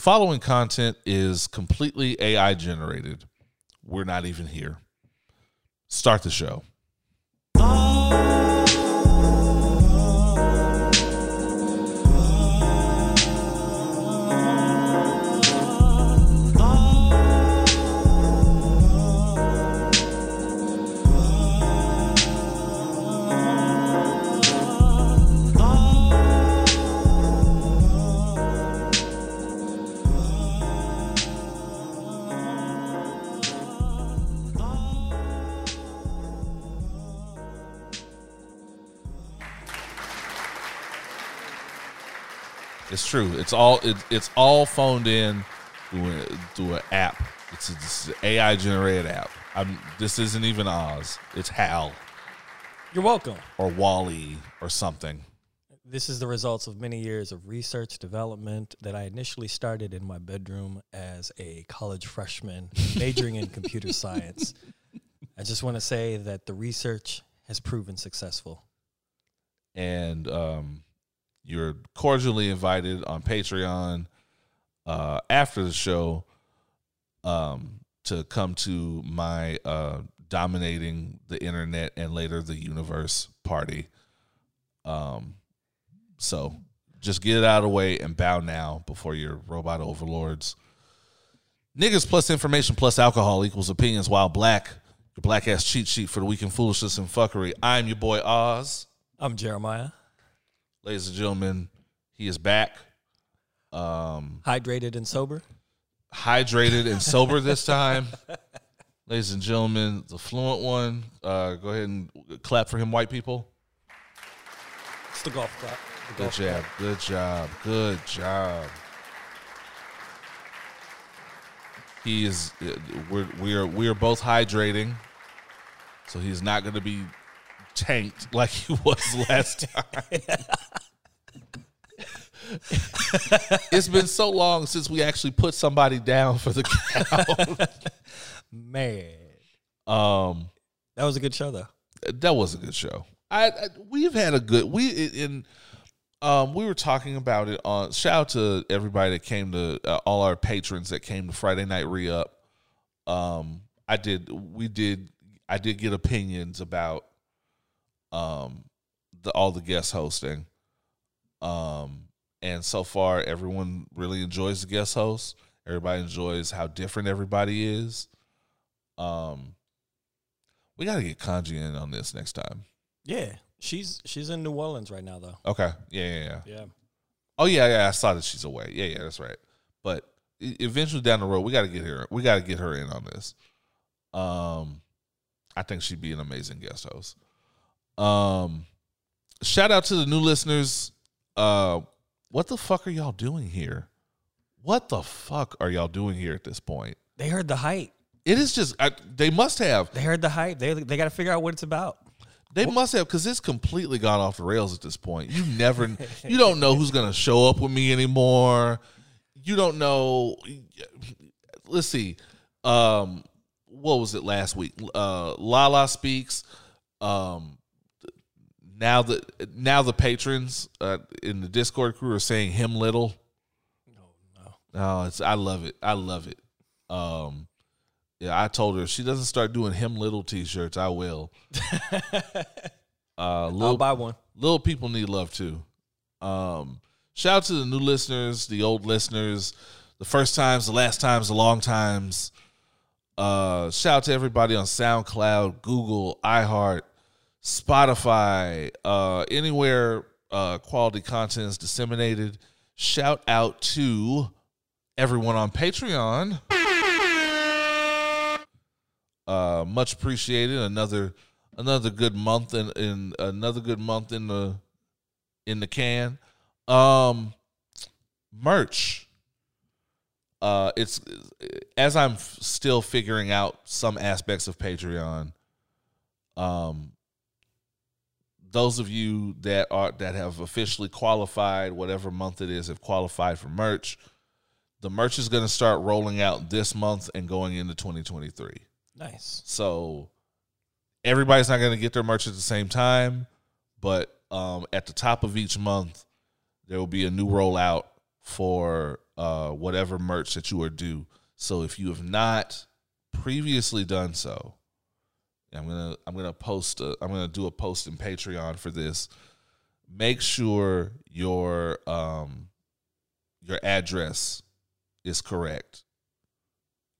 The following content is completely AI generated. We're not even here. Start the show. It's true. It's all it, it's all phoned in through a, through an app. It's, a, it's an AI generated app. I'm, this isn't even Oz. It's Hal You're welcome. or Wally or something. This is the results of many years of research development that I initially started in my bedroom as a college freshman majoring in computer science. I just want to say that the research has proven successful. and um, you're cordially invited on Patreon uh, after the show um, to come to my uh, dominating the internet and later the universe party. Um, so just get it out of the way and bow now before your robot overlords. Niggas plus information plus alcohol equals opinions while black. Your black ass cheat sheet for the weekend foolishness and fuckery. I'm your boy Oz. I'm Jeremyah, ladies and gentlemen, he is back. Um, hydrated and sober. hydrated and sober this time. ladies and gentlemen, the fluent one. Uh, go ahead and clap for him, white people. It's the golf clap. The Good golf job. clap. Good job. Good job. He is. uh, We're we are we are both hydrating, so he's not going to be tanked like he was last time. it's been so long since we actually put somebody down for the count. Man, um, that was a good show, though. that was a good show. I, I we've had a good we in um we were talking about it on shout out to everybody that came to uh, all our patrons that came to Friday night re up. Um I did we did I did get opinions about um the all the guest hosting. Um and so far everyone really enjoys the guest host. Everybody enjoys how different everybody is. Um we got to get Kanji in on this next time. Yeah, she's she's in New Orleans right now, though. Okay. Yeah, yeah, yeah. Yeah, Oh yeah, yeah. I saw that she's away. Yeah, yeah, that's right. But eventually down the road, we got to get her. We got to get her in on this. Um, I think she'd be an amazing guest host. Um, shout out to the new listeners. Uh, what the fuck are y'all doing here? What the fuck are y'all doing here at this point? they heard the hype. It is just I, they must have They heard the hype. They they got to figure out what it's about. They must have because it's completely gone off the rails at this point. You never, you don't know who's gonna show up with me anymore. You don't know. Let's see. Um, what was it last week? Uh, Lala speaks. Um, now the now the patrons uh, in the Discord crew are saying him little. No, no. Oh, it's I love it. I love it. Um, yeah, I told her if she doesn't start doing him little t-shirts, I will. Uh, I'll buy one. little people need love too. Um, shout out to the new listeners, the old listeners, the first times, the last times, the long times. Uh, shout out to everybody on SoundCloud, Google, iHeart, Spotify, uh, anywhere uh, quality content is disseminated. Shout out to everyone on Patreon. Uh, much appreciated. Another another good month in, in another good month in the in the can. Um, merch. Uh, it's as I'm still figuring out some aspects of Patreon. Um, those of you that are that have officially qualified, whatever month it is, have qualified for merch. The merch is going to start rolling out this month and going into 2023. Nice. So everybody's not going to get their merch at the same time, but um, at the top of each month, there will be a new rollout for uh, whatever merch that you are due. So if you have not previously done so, I'm gonna I'm gonna post a, I'm gonna do a post in Patreon for this. Make sure your um your address is correct.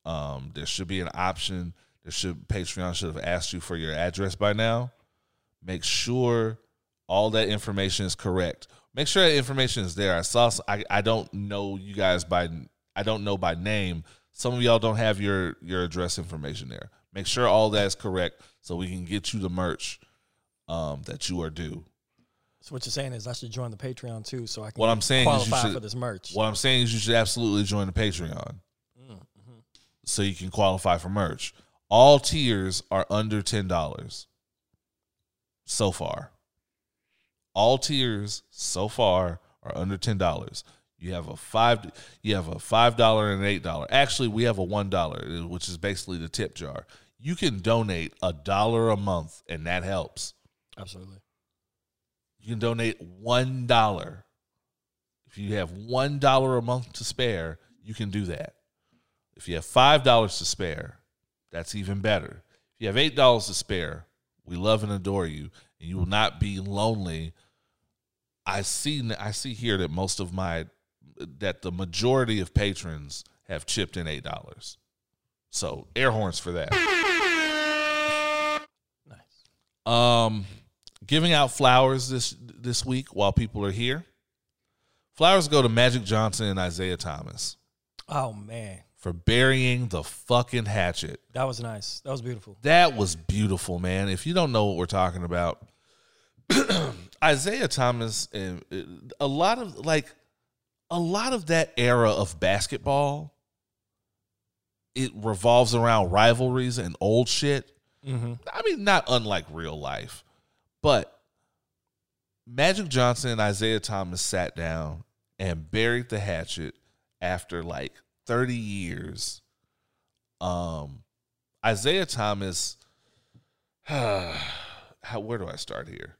Um, there should be an option. There should Patreon should have asked you for your address by now. Make sure all that information is correct. Make sure that information is there. I saw. I I don't know you guys by. I don't know by name. Some of y'all don't have your your address information there. Make sure all that is correct so we can get you the merch um, that you are due. So what you're saying is I should join the Patreon too, so I can What I'm saying is you should- for this merch. What I'm saying is you should absolutely join the Patreon so you can qualify for merch. All tiers are under ten dollars so far. All tiers so far are under ten dollars. You have a five. You have a five dollar and an eight dollar. Actually, we have a one dollar, which is basically the tip jar. You can donate a dollar a month, and that helps. Absolutely. You can donate one dollar. If you have one dollar a month to spare, you can do that. If you have five dollars to spare, that's even better. If you have eight dollars to spare, we love and adore you, and you will not be lonely. I see. I see here that most of my, that the majority of patrons have chipped in eight dollars. So air horns for that. Nice. Um, giving out flowers this this week while people are here. Flowers go to Magic Johnson and Isaiah Thomas Oh man, for burying the fucking hatchet. that was nice. That was beautiful. That was beautiful, man. If you don't know what we're talking about, Isaiah Thomas and uh, a lot of like a lot of that era of basketball it revolves around rivalries and old shit. Mm-hmm. I mean, not unlike real life, but Magic Johnson and Isaiah Thomas sat down and buried the hatchet after like 30 years. Um, Isaiah Thomas, how, where do I start here?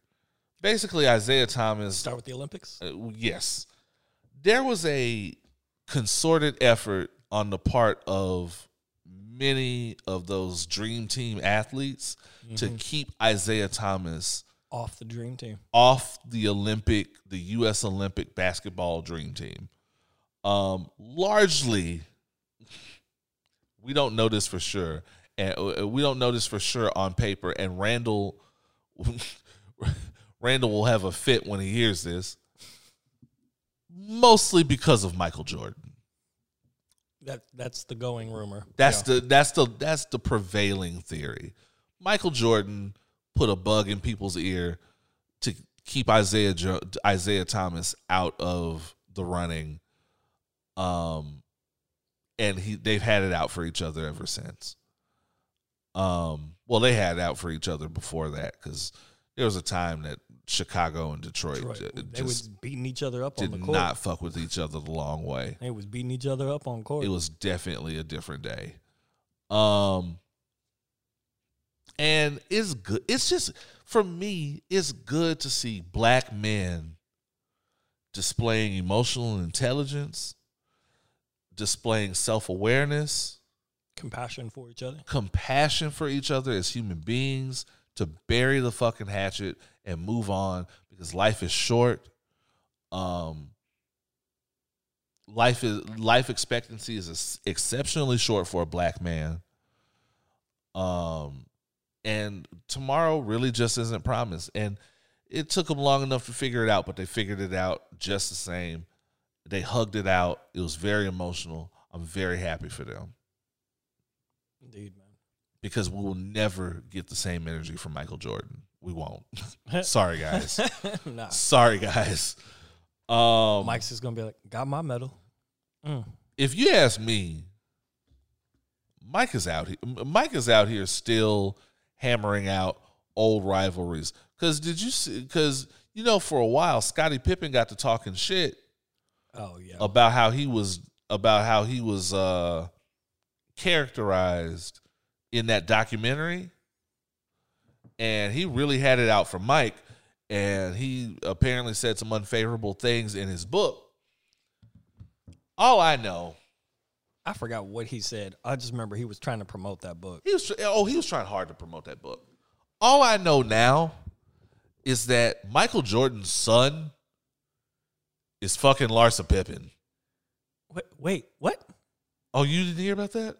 Basically, Isaiah Thomas Start with the Olympics. uh, yes, there was a concerted effort on the part of many of those dream team athletes to keep Isaiah Thomas Off the dream team. off the Olympic, the U.S. Olympic basketball dream team. Um, largely, we don't know this for sure, and uh, we don't know this for sure on paper. And Randall, Randall will have a fit when he hears this, mostly because of Michael Jordan. That that's the going rumor. That's Yeah. the that's the that's the prevailing theory. Michael Jordan put a bug in people's ear to keep Isaiah jo- Isaiah Thomas out of the running. Um and he they've had it out for each other ever since. Um well they had it out for each other before that cuz there was a time that Chicago and Detroit, Detroit. ju- They was just beating each other up on did the court. not fuck with each other the long way They was beating each other up on court. it was definitely a different day. Um and it's good. It's just for me, it's good to see black men displaying emotional intelligence, displaying self-awareness, compassion for each other. compassion for each other as human beings, to bury the fucking hatchet and move on because life is short. Um, life is life expectancy is ex- exceptionally short for a black man. Um, and tomorrow really just isn't promised. And it took them long enough to figure it out, but they figured it out just the same. They hugged it out. It was very emotional. I'm very happy for them Indeed, man. because we will never get the same energy from Michael Jordan. We won't. Sorry, guys. nah. Sorry, guys. Um, Mike's just gonna be like, got my medal. Mm. if you ask me, Mike is out here. Mike is out here still hammering out old rivalries. Because did you see? Because you know, for a while, Scottie Pippen got to talking shit Oh yeah. about how he was about how he was uh characterized in that documentary and he really had it out for Mike and he apparently said some unfavorable things in his book All I know, I forgot what he said. I just remember he was trying to promote that book. he was oh he was trying hard to promote that book. All I know now is that Michael Jordan's son is fucking Larsa Pippen. Wait, wait what? Oh, you didn't hear about that?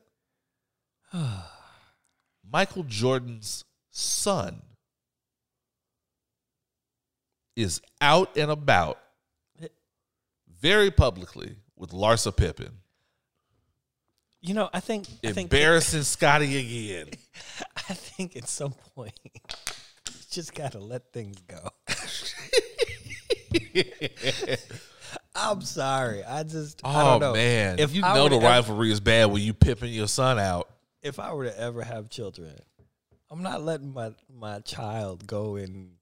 Michael Jordan's son is out and about very publicly with Larsa Pippen. You know, I think I think Embarrassing Scottie again. I think at some point you just gotta let things go. I'm sorry. I just I Oh don't know. man, If you I know the ever- rivalry is bad when you pipping your son out. if I were to ever have children, I'm not letting my my child go and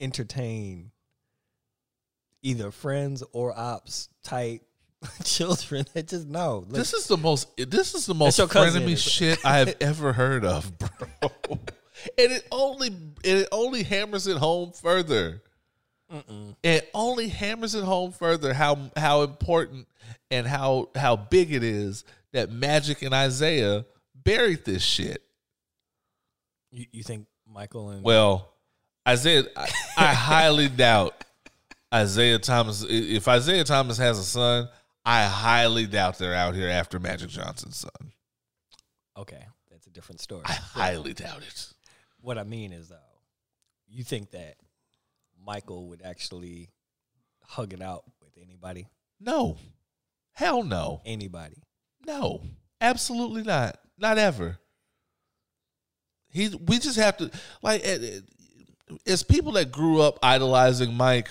entertain either friends or ops type children. It just no. This is the most. This is the most frenemy shit I have ever heard of, bro. and it only it only hammers it home further. It only hammers it home further how how important and how how big it is that Magic and Isaiah buried this shit. You, you think Michael and Well, Isaiah, I, I highly doubt Isaiah Thomas. If Isaiah Thomas has a son, I highly doubt they're out here after Magic Johnson's son. okay, that's a different story. I highly doubt it. what I mean is though, you think that Michael would actually hug it out with anybody? No, hell no, Anybody? no, absolutely not, not ever. He, we just have to like eh, eh, as people that grew up idolizing Mike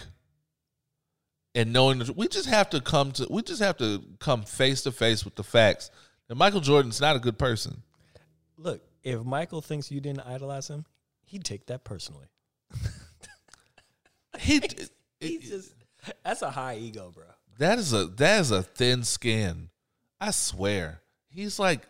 and knowing that we just have to come to we just have to come face to face with the facts that Michael Jordan's not a good person. Look, if Michael thinks you didn't idolize him, he'd take that personally. He He's just that's a high ego, bro. that is a that is a thin skin. I swear. He's like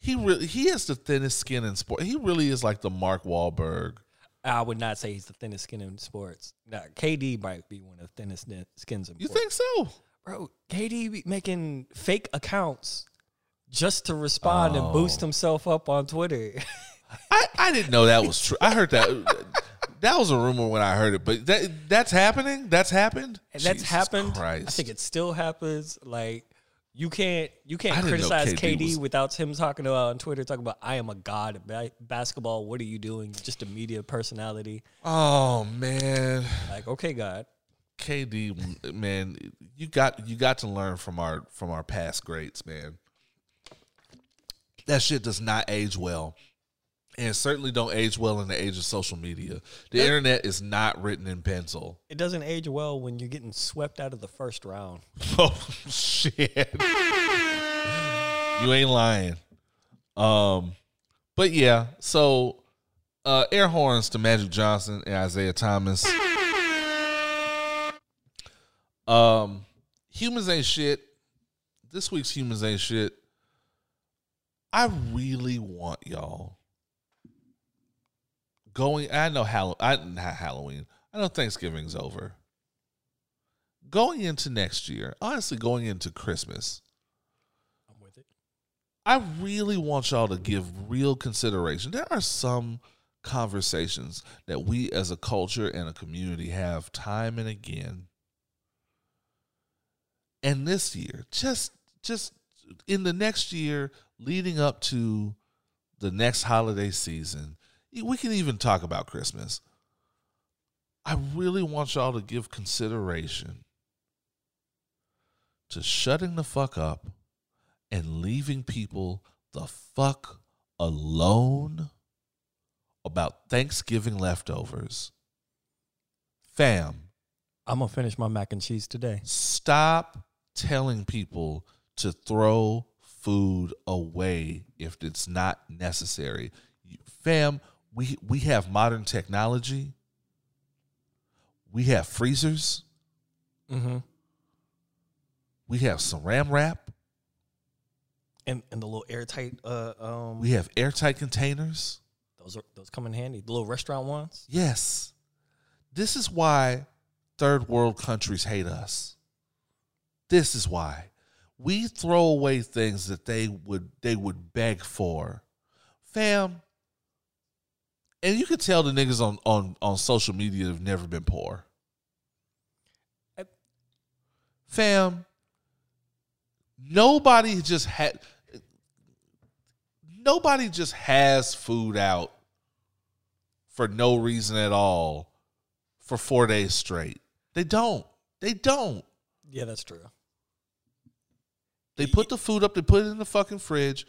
he really he has the thinnest skin in sport. He really is like the Mark Wahlberg. I would not say he's the thinnest skin in sports. Now, KD might be one of the thinnest skins in You sports. think so? bro? KD be making fake accounts just to respond and boost Oh. himself up on Twitter. I, I didn't know that was true. I heard that that was a rumor when I heard it, but that that's happening. That's happened. and that's Jesus happened. Christ. I think it still happens. Like you can't you can't criticize KD KD, was- without him talking about on Twitter talking about I am a god of ba- basketball. What are you doing? Just a media personality. Oh man, Like okay, God. KD, man, you got you got to learn from our from our past greats, man. That shit does not age well. And certainly don't age well in the age of social media. The internet is not written in pencil. It doesn't age well when you're getting swept out of the first round. Oh shit. you ain't lying. Um but yeah, so uh air horns to Magic Johnson and Isaiah Thomas. Um humans ain't shit. This week's humans ain't shit. I really want y'all going I know Hall I not Halloween. I know Thanksgiving's over going into next year, honestly, going into Christmas, I'm with it. I really want y'all to give real consideration. There are some conversations that we as a culture and a community have time and again. And this year, just just in the next year leading up to the next holiday season, we can even talk about Christmas. I really want y'all to give consideration to shutting the fuck up and leaving people the fuck alone about Thanksgiving leftovers. Fam, I'm gonna finish my mac and cheese today. stop telling people to throw food away if it's not necessary. Fam, we we have modern technology. We have freezers. Mm-hmm. We have saran wrap. And and the little airtight uh um We have airtight containers. those are those come in handy. The little restaurant ones. Yes. This is why third world countries hate us. This is why. we throw away things that they would they would beg for, fam. And you could tell the niggas on on on social media have never been poor, I- fam. Nobody just had. Nobody just has food out for no reason at all for four days straight. They don't. They don't. Yeah, that's true. They put the food up, they put it in the fucking fridge,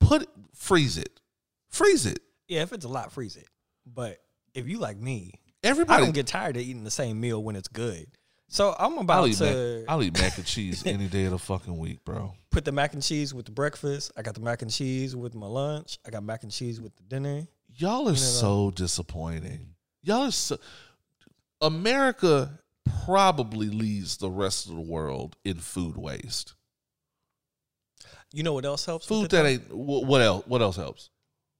put freeze it. Freeze it. Yeah, if it's a lot, freeze it. But if you like me, Everybody I don't get tired of eating the same meal when it's good. So I'm I'll about to mac, I'll eat mac and cheese any day of the fucking week, bro. put the mac and cheese with the breakfast. I got the mac and cheese with my lunch. I got mac and cheese with the dinner. Y'all are so disappointing. Y'all are so America probably leads the rest of the world in food waste. You know what else helps? Food that ain't what else? What else helps?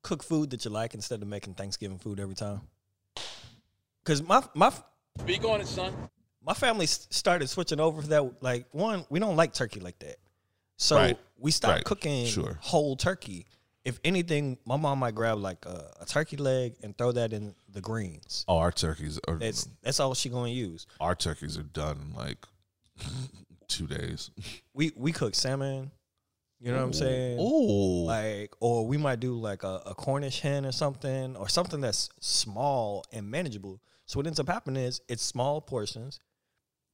Cook food that you like instead of making Thanksgiving food every time. Because my my Speak on it, son. my family started switching over to that. Like one, we don't like turkey like that, so Right. we stopped Right. cooking Sure. whole turkey. If anything, my mom might grab like a, a turkey leg and throw that in the greens. Oh, our turkeys are That's that's all she gonna use. our turkeys are done in like two days. We we cook salmon. You know what I'm saying? Oh, Like, or we might do like a, a Cornish hen or something, or something that's small and manageable. So what ends up happening is it's small portions.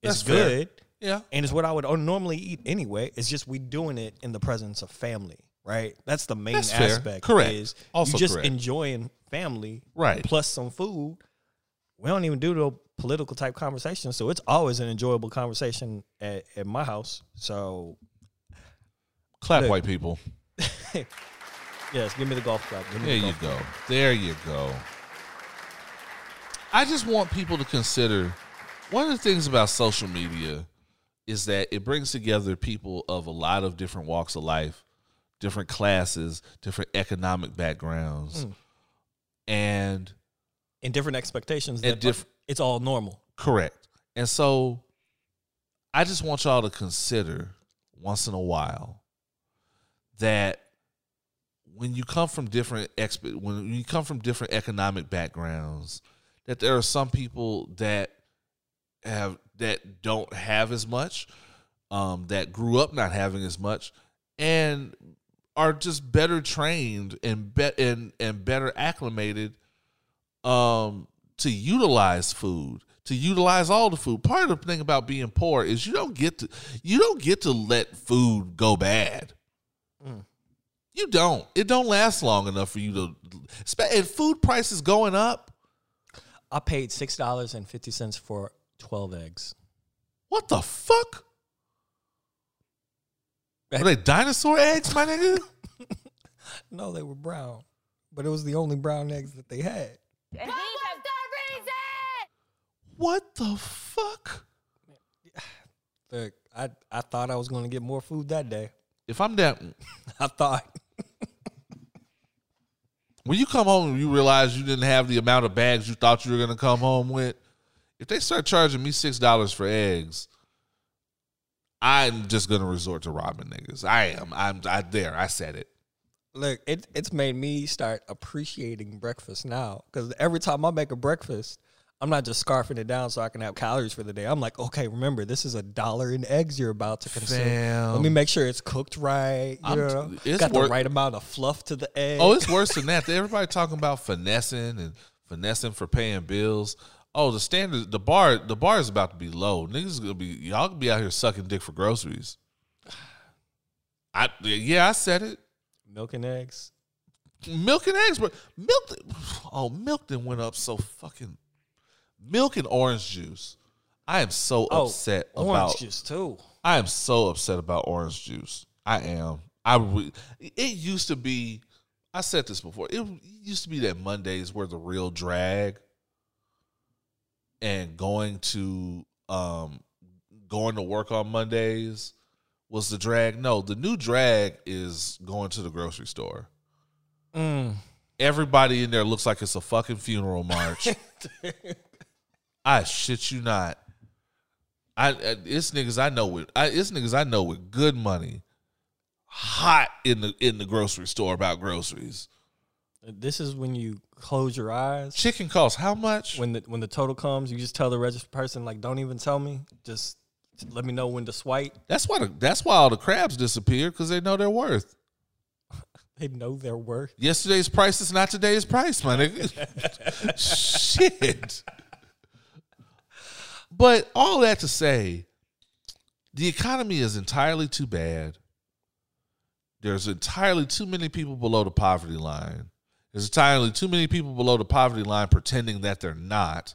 It's That's fair. good, yeah. and it's what I would normally eat anyway. It's just we doing it in the presence of family, right? That's the main That's fair. aspect. Correct. Is Also you just correct. enjoying family, Right. Plus some food. We don't even do the political type conversation, so it's always an enjoyable conversation at, at my house. So Clap, Look. white people. yes, give me the golf me There the you go. There you go. I just want people to consider one of the things about social media is that it brings together people of a lot of different walks of life, different classes, different economic backgrounds. Mm. And and different expectations. And That diff- it's all normal. Correct. And so I just want y'all to consider once in a while that when you come from different exp- when you come from different economic backgrounds that there are some people that have that don't have as much um that grew up not having as much and are just better trained and bet and and better acclimated um to utilize food to utilize all the food. Part of the thing about being poor is you don't get to you don't get to let food go bad Mm. you don't it don't last long enough for you to spe- and food prices going up I paid six dollars and fifty cents for twelve eggs. what the fuck are they dinosaur eggs my nigga No, they were brown, but it was the only brown eggs that they had. And these have what the fuck Look, I I thought I was going to get more food that day. If i'm down I thought. when you come home and you realize you didn't have the amount of bags you thought you were going to come home with, if they start charging me six dollars for eggs, I'm just going to resort to robbing niggas. I am. I'm. I there. I said it. Look, it it's made me start appreciating breakfast now because every time I make a breakfast, I'm not just scarfing it down so I can have calories for the day. I'm like, okay, remember this is a dollar in eggs you're about to consume. Fam. Let me make sure it's cooked right. You know, it's got wor- the right amount of fluff to the egg. Oh, it's worse than that. Everybody talking about finessing and finessing for paying bills. Oh, the standard, the bar, the bar is about to be low. Niggas gonna be y'all gonna be out here sucking dick for groceries. I yeah, I said it. milk and eggs. Milk and eggs, but milk. Oh, milk then went up so fucking. Milk and orange juice. I am so Oh, upset orange about. Orange juice too. I am so upset about orange juice. I am. I. Re- it used to be. I said this before. It used to be that Mondays were the real drag, and going to um going to work on Mondays was the drag. No, the new drag is going to the grocery store Mm. everybody in there looks like it's a fucking funeral march. I shit you not. I, I it's niggas I know with I, it's niggas I know with good money, hot in the in the grocery store about groceries. This is when you close your eyes. Chicken costs how much? When the when the total comes, you just tell the registered person like, "Don't even tell me. Just let me know when to swipe." That's why the, that's why all the crabs disappear because they know their worth. They know their worth. Yesterday's price is not today's price, my nigga. Shit. But all that to say, the economy is entirely too bad. There's entirely too many people below the poverty line. There's entirely too many people below the poverty line pretending that they're not.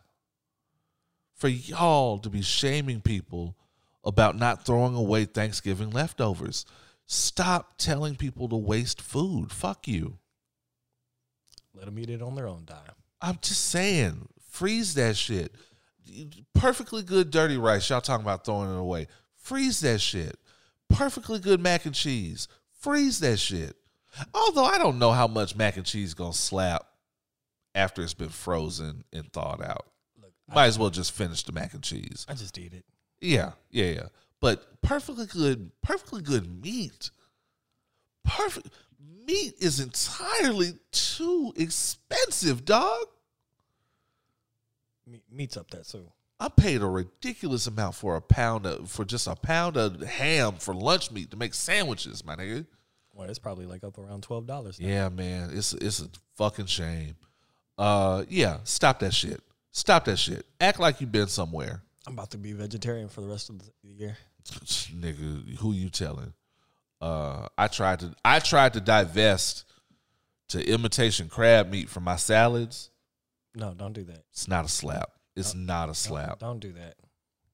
For y'all to be shaming people about not throwing away Thanksgiving leftovers. Stop telling people to waste food. Fuck you. Let them eat it on their own dime. I'm just saying, freeze that shit. Perfectly good dirty rice. Y'all talking about throwing it away. Freeze that shit. Perfectly good mac and cheese. Freeze that shit. Although I don't know how much mac and cheese gonna slap after it's been frozen and thawed out. Look, Might as well just finish the mac and cheese. I just eat it. Yeah, yeah, yeah. But perfectly good, perfectly good meat. Perfect meat is entirely too expensive, dog. Me- meat's up there too. I paid a ridiculous amount for a pound of for just a pound of ham for lunch meat to make sandwiches, my nigga. Well, it's probably like up around twelve dollars. Yeah, man, it's it's a fucking shame. Uh, yeah, stop that shit. Stop that shit. Act like you've been somewhere, I'm about to be vegetarian for the rest of the year. nigga. Who you telling? Uh, I tried to I tried to divest to imitation crab meat from my salads. No, don't do that. It's not a slap. It's not a Don't- slap. Don't, do that.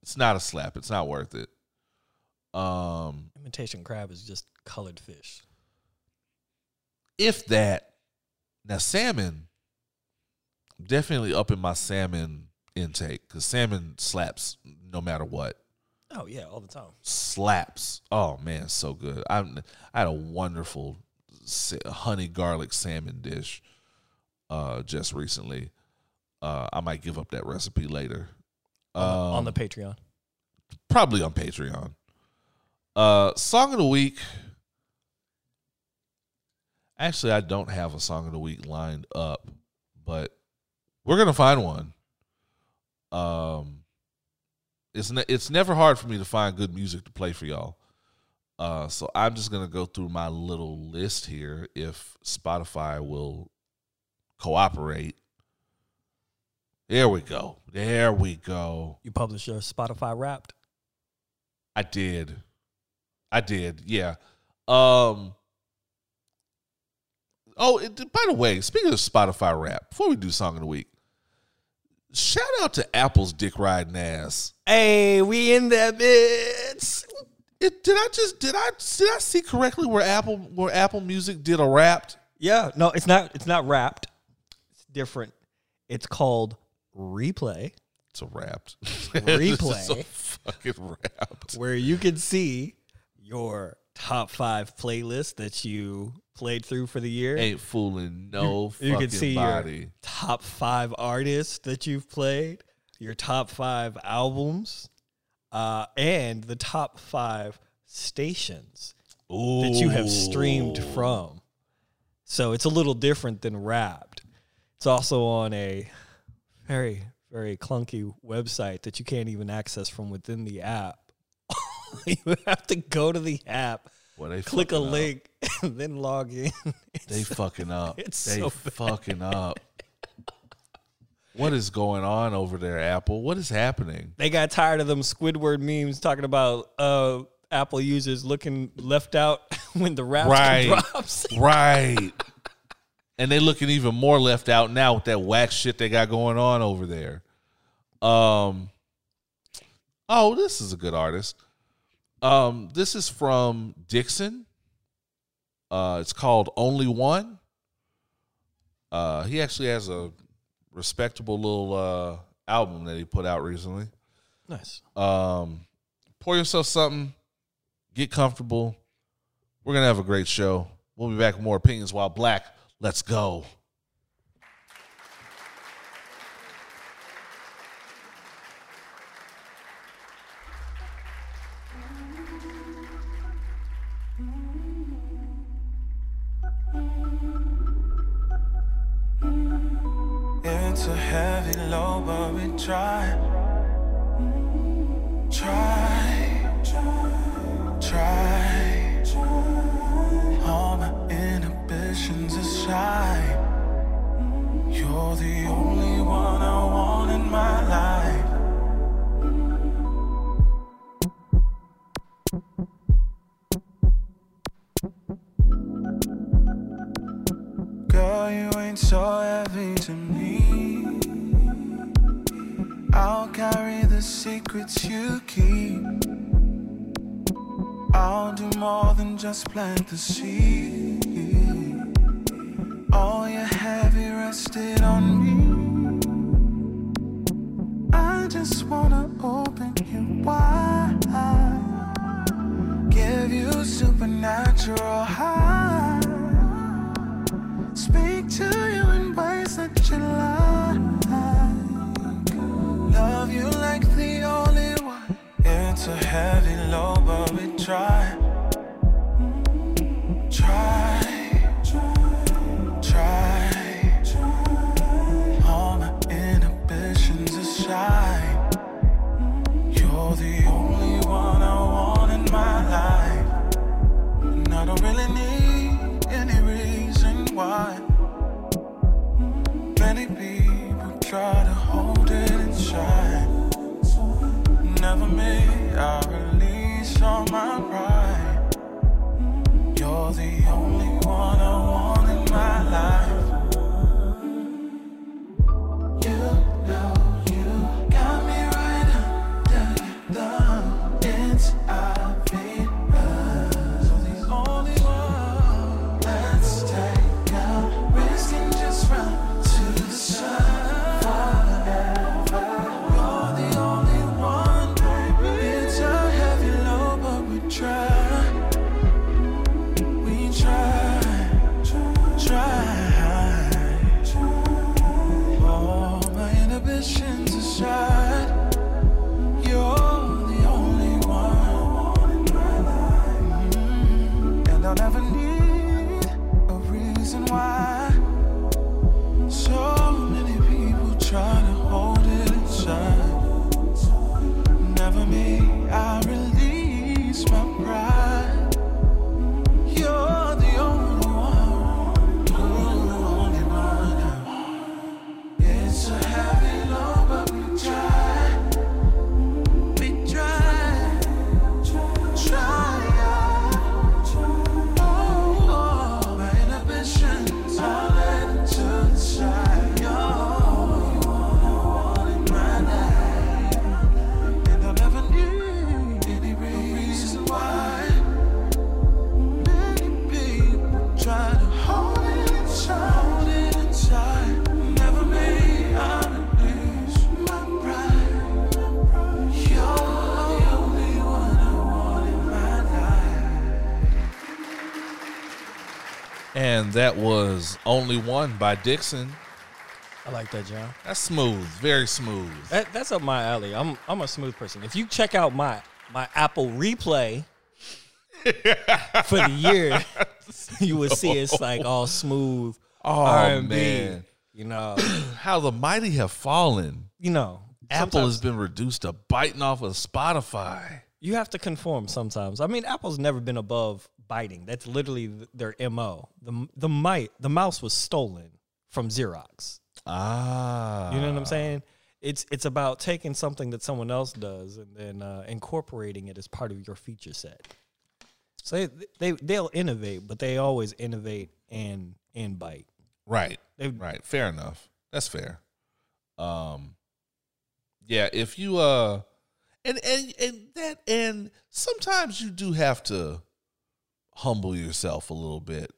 It's not a slap. It's not worth it. Um, Imitation crab is just colored fish. if that now salmon definitely up in my salmon intake because salmon slaps no matter what Oh yeah, all the time. slaps oh man so good i i had a wonderful honey garlic salmon dish uh just recently uh i might give up that recipe later On, the, on Um, the Patreon. probably on Patreon. Uh, song of the week. Actually, I don't have a song of the week lined up, but we're gonna find one. Um, it's ne- it's never hard for me to find good music to play for y'all. Uh, so I'm just gonna go through my little list here. If Spotify will cooperate, there we go. There we go. You published your Spotify Wrapped. I did. I did. Yeah. Um Oh, it, by the way, speaking of Spotify rap, before we do song of the week, shout out to Apple's dick riding ass. Hey, we in that bitch. It, did I just did I did I see correctly where Apple where Apple Music did a wrapped? Yeah, no, it's not. It's not wrapped. It's different. It's called replay, It's a wrapped. Replay. a fucking wrapped. where you can see your top five playlists that you played through for the year. Ain't fooling no you fucking can see body. your top five artists that you've played, your top five albums, uh, and the top five stations that you have streamed from. So it's a little different than Wrapped. It's also on a very, very clunky website that you can't even access from within the app. you have to go to the app, Well, they click a up. link, and then log in. They fucking up. It's they so fucking up. What is going on over there, Apple? What is happening? they got tired of them Squidward memes talking about uh, Apple users looking left out when the rap Right. drops. Right. And they looking even more left out now with that whack shit they got going on over there. Um Oh, this is a good artist. Um this is from Dixon. Uh it's called Only One. Uh he actually has a respectable little uh album that he put out recently. Nice. Um, pour yourself something, get comfortable. We're gonna have a great show. We'll be back with more opinions while black. Let's go. That was Only One by Dixon. I like that, John. That's smooth, very smooth. That, that's up my alley. I'm I'm a smooth person. If you check out my my Apple replay for the year, you will see it's like all smooth Oh, R&B. man. You know, How the mighty have fallen. you know. Apple has been reduced to biting off of Spotify. You have to conform sometimes. I mean, Apple's never been above biting. That's literally their mo. The the might the mouse was stolen from Xerox. Ah. You know what I'm saying? It's it's about taking something that someone else does and then uh, incorporating it as part of your feature set. So they, they they'll innovate, but they always innovate and and bite. Right. They- right. Fair enough. That's fair. Um yeah, if you uh and and and that and sometimes you do have to humble yourself a little bit.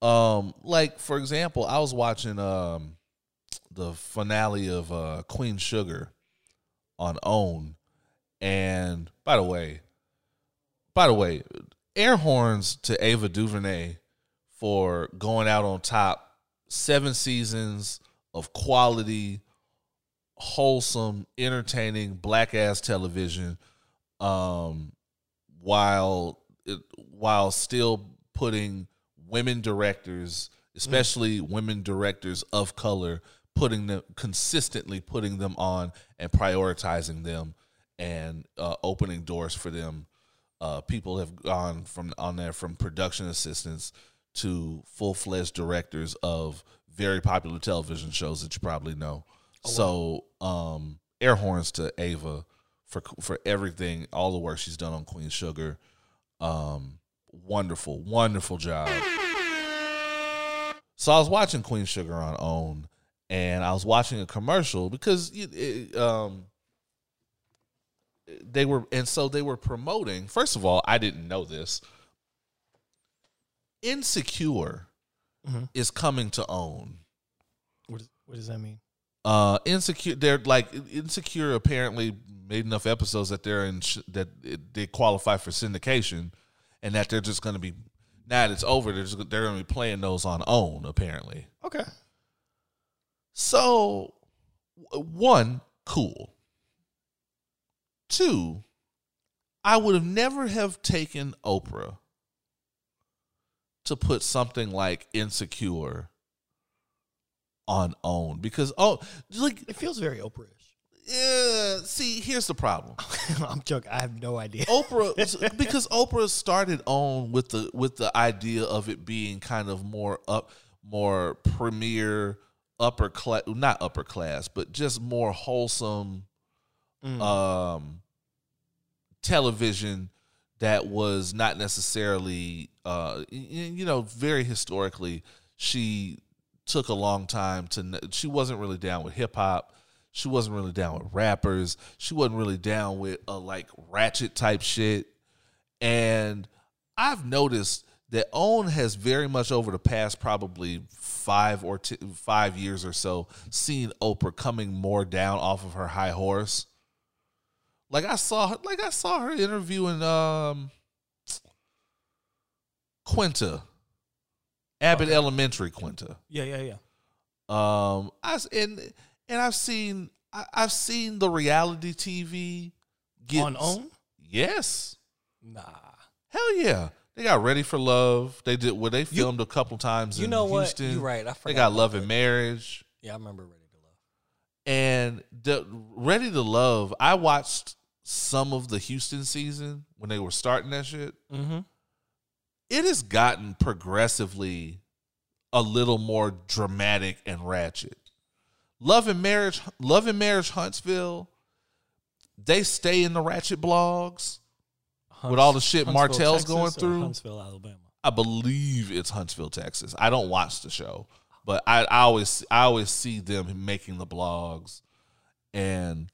Um like for example, I was watching um the finale of uh Queen Sugar on OWN and by the way, by the way, air horns to Ava DuVernay for going out on top. Seven seasons of quality, wholesome, entertaining black ass television, um, while it, while still putting women directors, especially women directors of color, putting them consistently putting them on and prioritizing them and uh, opening doors for them. Uh, people have gone from on there from production assistants to full fledged directors of very popular television shows that you probably know. so, um, air horns to Ava for for everything, all the work she's done on Queen Sugar. Um, wonderful, wonderful job. So I was watching Queen Sugar on OWN, and I was watching a commercial because it, it, um, they were, and so they were promoting. First of all, I didn't know this. Insecure Mhm. is coming to OWN. What, is, what does that mean? Uh, insecure. They're like insecure. Apparently, made enough episodes that they're in sh- that it, they qualify for syndication, and that they're just going to be now that it's over. They're just, they're going to be playing those on OWN. Apparently, Okay. so one cool. Two, I would have never have taken Oprah to put something like insecure on OWN because oh like It feels very Oprah-ish. Yeah, see, here's the problem. I'm joking. I have no idea. Oprah because Oprah started on with the with the idea of it being kind of more up more premier upper class not upper class, but just more wholesome Mm. um television that was not necessarily uh you know very historically she took a long time to she wasn't really down with hip hop she wasn't really down with rappers. She wasn't really down with uh, like ratchet type shit. And i've noticed that own has very much over the past probably five or t- five years or so seen oprah coming more down off of her high horse. Like I saw her, like I saw her interviewing um Quinta, Abbott Elementary Quinta. Yeah, yeah, yeah. Um, I and and I've seen I, I've seen the reality TV get On OWN? Yes, Nah. hell yeah. They got Ready for Love. They did well. They filmed a couple times. You in know what? Houston. You're right. I forgot. They got Love and Marriage. Yeah, I remember Ready to Love. And the Ready to Love, I watched some of the Houston season when they were starting that shit. Mm-hmm. It has gotten progressively a little more dramatic and ratchet. Love and Marriage, Love and Marriage Huntsville, they stay in the ratchet blogs. With all the shit Martell's going through? Huntsville, Alabama. I believe it's Huntsville, Texas. I don't watch the show, but I, I always I always see them making the blogs, and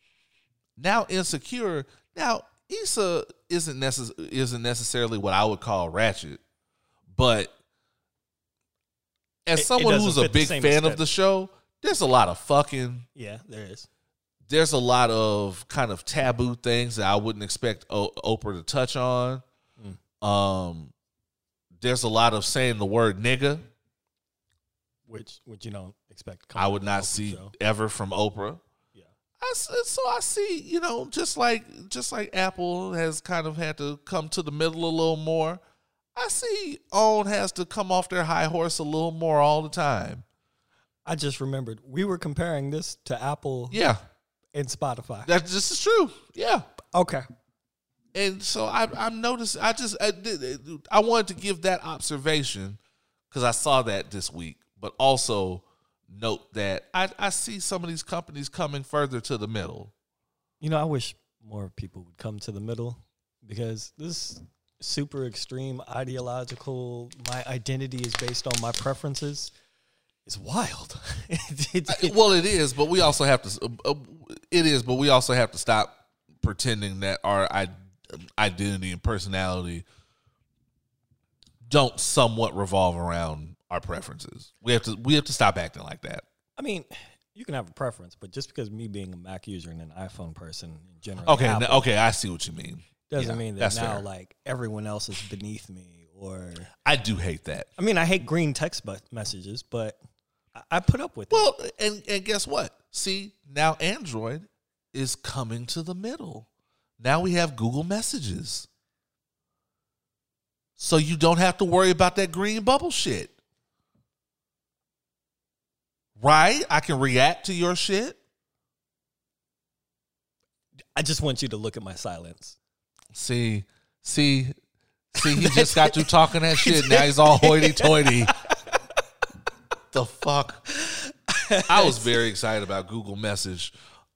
now insecure. Now Issa isn't necess- isn't necessarily what I would call ratchet, but as It- it someone doesn't who's a big fan of the show, there's a lot of fucking Yeah, there is. there's a lot of kind of taboo things that I wouldn't expect o- Oprah to touch on. Mm. Um, there's a lot of saying the word nigga. Which, which you don't expect. I would not from see show. ever from Oprah. Yeah. I, so I see, you know, just like just like Apple has kind of had to come to the middle a little more. I see OWN has to come off their high horse a little more all the time. I just remembered we were comparing this to Apple Yeah, and Spotify. that this is true. Yeah. okay. and so I, I'm noticing. I just I, did- I wanted to give that observation because I saw that this week, but also note that I, I see some of these companies coming further to the middle. You know, I wish more people would come to the middle because this super extreme ideological, my identity is based on my preferences, is wild. It- it- it- well, it is, but we also have to. Uh, uh, it is, but we also have to stop pretending that our identity and personality don't somewhat revolve around our preferences. We have to. We have to stop acting like that. I mean, you can have a preference, but just because me being a Mac user and an iPhone person in general, Okay. Apple, okay. I see what you mean. doesn't Yeah, mean that now fair. like everyone else is beneath me or. I do hate that. I mean, I hate green text messages, but I, I put up with it. Well, and and guess what? See, now Android is coming to the middle. Now we have Google Messages. So you don't have to worry about that green bubble shit. Right? I can react to your shit. I just want you to look at my silence. See, see, see, he just got through talking that shit. Now he's all hoity toity. The fuck? I was very excited about Google Message.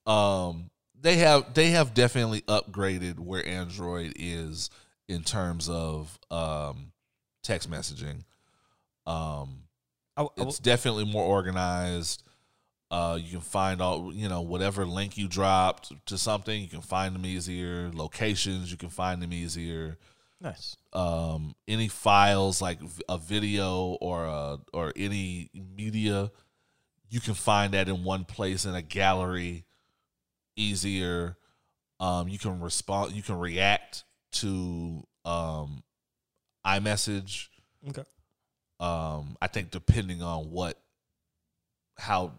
Um, they have they have definitely upgraded where Android is in terms of um, text messaging. Um, I, I- it's definitely more organized. Uh, you can find all you know whatever link you dropped to something. You can find them easier. Locations you can find them easier. Nice. Um, any files like a video or a, or any media, you can find that in one place in a gallery easier. Um, you can respond. You can react to um, iMessage Okay. um i think depending on what how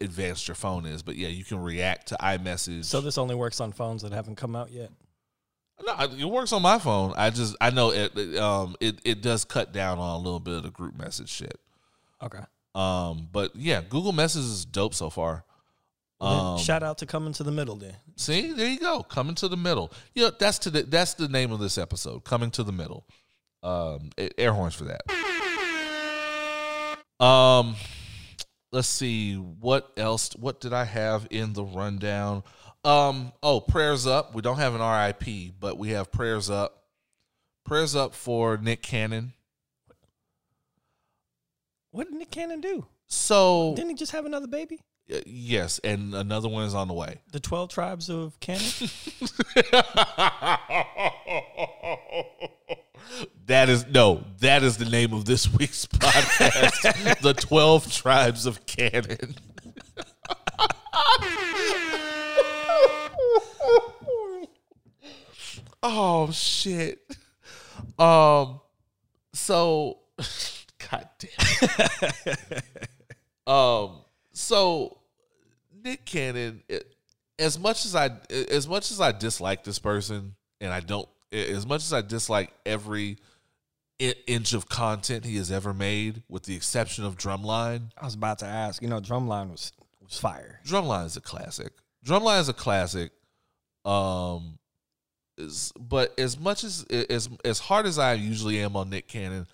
advanced your phone is but yeah you can react to imessage So this only works on phones that haven't come out yet. No it works on my phone. I just i know it it, um it, it does cut down on a little bit of the group message shit. Okay. um but yeah google message is dope so far. Um shout out to coming to the middle then. see there you go. Coming to the middle. You know that's to the, that's the name of this episode coming to the middle. Um air horns for that. Um let's see what else what did i have in the rundown um oh prayers up we don't have an rip but we have prayers up prayers up for nick cannon What did Nick Cannon do? so Didn't he just have another baby? uh, yes and another one is on the way The twelve tribes of Cannon. that is no, that is the name of this week's podcast. the Twelve Tribes of Cannon. Oh shit. Um so God damn. um so Nick Cannon, it, as much as I as much as I dislike this person, and I don't as much as I dislike every inch of content he has ever made, with the exception of Drumline. I was about to ask. You know, Drumline was was fire. Drumline is a classic. Drumline is a classic. Um, but as much as as as hard as I usually am on Nick Cannon,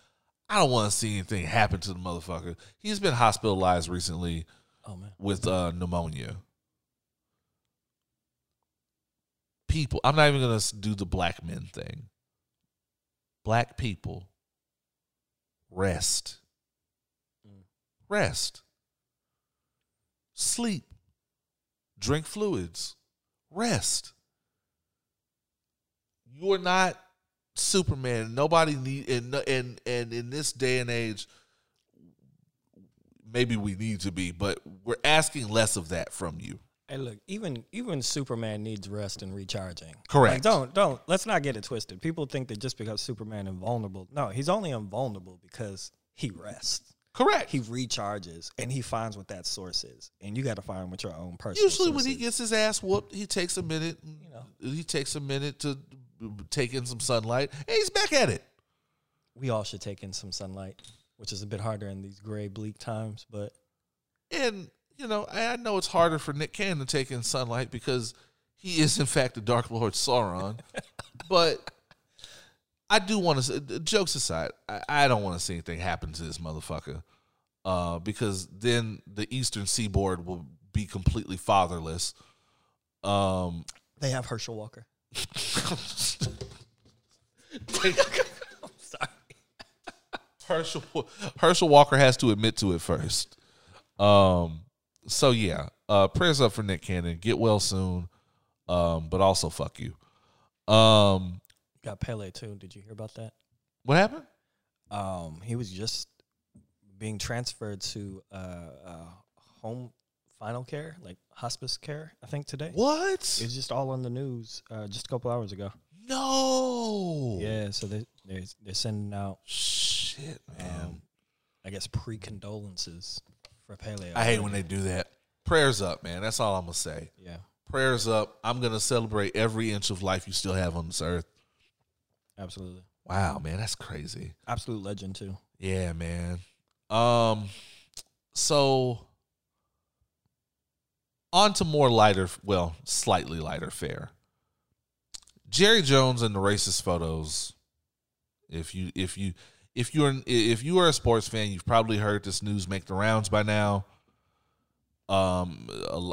I don't want to see anything happen to the motherfucker. He's been hospitalized recently Oh man. with uh, pneumonia. People, I'm not even gonna do the black men thing. Black people, rest, Mm. rest, sleep, drink fluids, rest. You are not Superman. Nobody need and and and in this day and age, maybe we need to be, but we're asking less of that from you. Hey, look, even even Superman needs rest and recharging. Correct. Like, don't don't let's not get it twisted. People think that just because Superman invulnerable, no, he's only invulnerable because he rests, Correct. he recharges, and he finds what that source is. And you got to find what your own personal. Usually, when he is. gets his ass whooped, he takes a minute. You know. he takes a minute to take in some sunlight, and he's back at it. we all should take in some sunlight, which is a bit harder in these gray, bleak times. But And you know, I know it's harder for Nick Cannon to take in sunlight because he is, in fact, the Dark Lord Sauron. but I do want to. Jokes aside, I, I don't want to see anything happen to this motherfucker, uh, because then the Eastern Seaboard will be completely fatherless. Um, they have Herschel Walker. I'm sorry. Herschel Herschel Walker has to admit to it first. Um. So yeah, uh, prayers up for Nick Cannon. Get well soon. Um. But also fuck you. Um. Got Pele too. Did you hear about that? What happened? Um, he was just being transferred to uh, uh, home final care, like hospice care. I think today. What? It's just all on the news uh, just a couple hours ago. no. Yeah, so they they're, they're sending out, Shit, man. um, I guess, pre condolences for Pele. I hate when they do that. Prayers up, man. That's all I'm gonna say. Yeah, Prayers up. I'm gonna celebrate every inch of life you still have on this earth. absolutely, Wow, man, that's crazy. absolute legend too. Yeah, man. Um, so on to more lighter, well, slightly lighter fare. Jerry Jones and the racist photos. If you if you if you're if you are a sports fan, you've probably heard this news make the rounds by now. Um,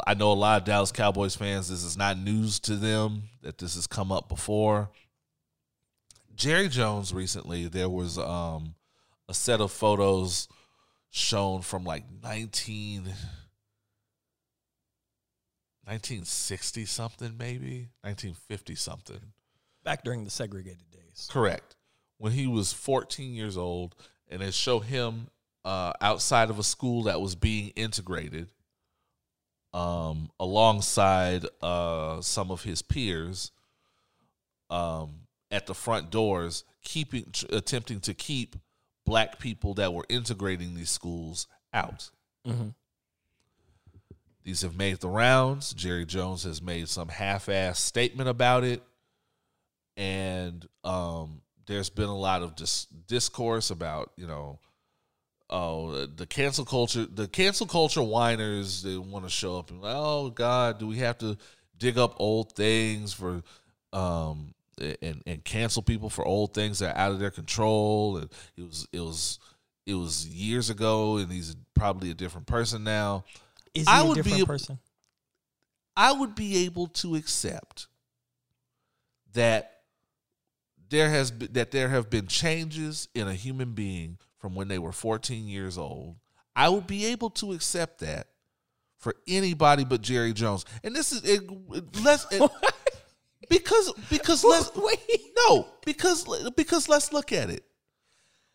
I know a lot of Dallas Cowboys fans. This is not news to them that this has come up before. Jerry Jones recently there was um a set of photos shown from like 19 1960 something maybe 1950 something Back during the segregated days. correct when he was 14 years old and it showed him uh, outside of a school that was being integrated um, alongside uh, some of his peers um, at the front doors keeping attempting to keep black people that were integrating these schools out Mhm. These have made the rounds. Jerry Jones has made some half-ass statement about it, and um, there's been a lot of dis- discourse about you know, oh, the cancel culture, the cancel culture whiners. They want to show up and like, oh God, do we have to dig up old things for, um, and and cancel people for old things that are out of their control? And it was it was it was years ago, and he's probably a different person now. Is he I a would be different a- person? I would be able to accept that there has been, that there have been changes in a human being from when they were 14 years old. I would be able to accept that for anybody but Jerry Jones. And this is it, it- let's it- because because let's wait no because because let's look at it.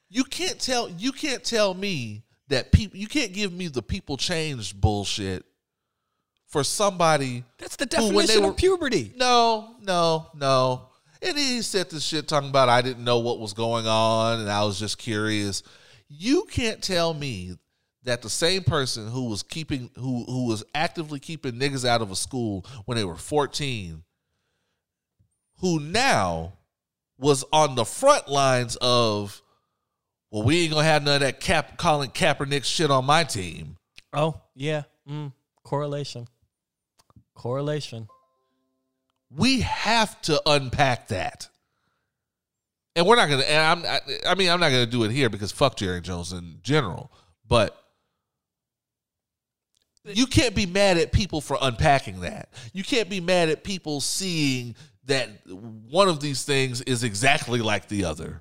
You can't tell you can't tell me that people you can't give me the people change bullshit for somebody That's the who, definition were- of puberty. no, no, no. And he said this shit talking about I didn't know what was going on and I was just curious. You can't tell me that the same person who was keeping who who was actively keeping niggas out of a school when they were 14 who now was on the front lines of well we ain't gonna have none of that cap calling Kaepernick shit on my team. Oh, yeah. Mm. Correlation. Correlation. we have to unpack that. And we're not gonna. And I'm. I, I mean, I'm not gonna do it here because fuck Jerry Jones in general. But you can't be mad at people for unpacking that. You can't be mad at people seeing that one of these things is exactly like the other.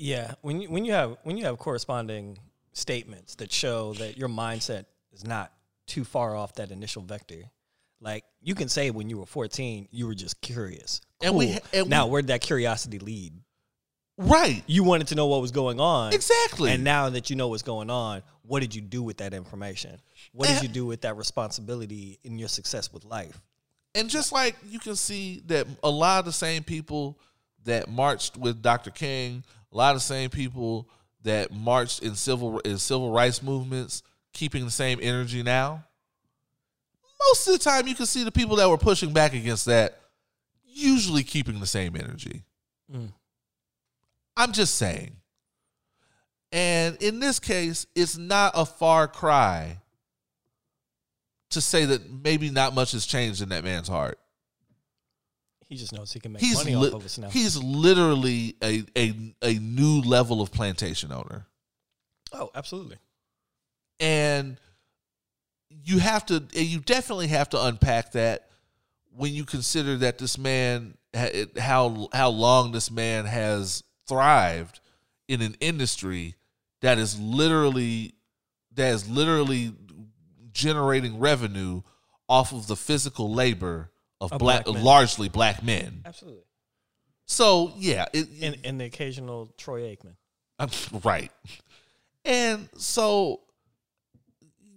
Yeah, when you when you have when you have corresponding statements that show that your mindset is not too far off that initial vector. Like you can say when you were 14, you were just curious. And we- Cool. and we- now where'd that curiosity lead? Right. You wanted to know what was going on. Exactly. And now that you know what's going on, what did you do with that information? What did you do with that responsibility in your success with life? And just like you can see that a lot of the same people that marched with Dr. King, a lot of the same people that marched in civil in civil rights movements, keeping the same energy now. Most of the time, you can see the people that were pushing back against that usually keeping the same energy. Mm. I'm just saying. And in this case, it's not a far cry to say that maybe not much has changed in that man's heart. He just knows he can make He's money li- off of us now. he's literally a, a a new level of plantation owner. oh, absolutely. and you have to you definitely have to unpack that when you consider that this man how how long this man has thrived in an industry that is literally that is literally generating revenue off of the physical labor of Of black, black largely black men. Absolutely. So yeah, it, And and the occasional Troy Aikman. I'm- right. And so,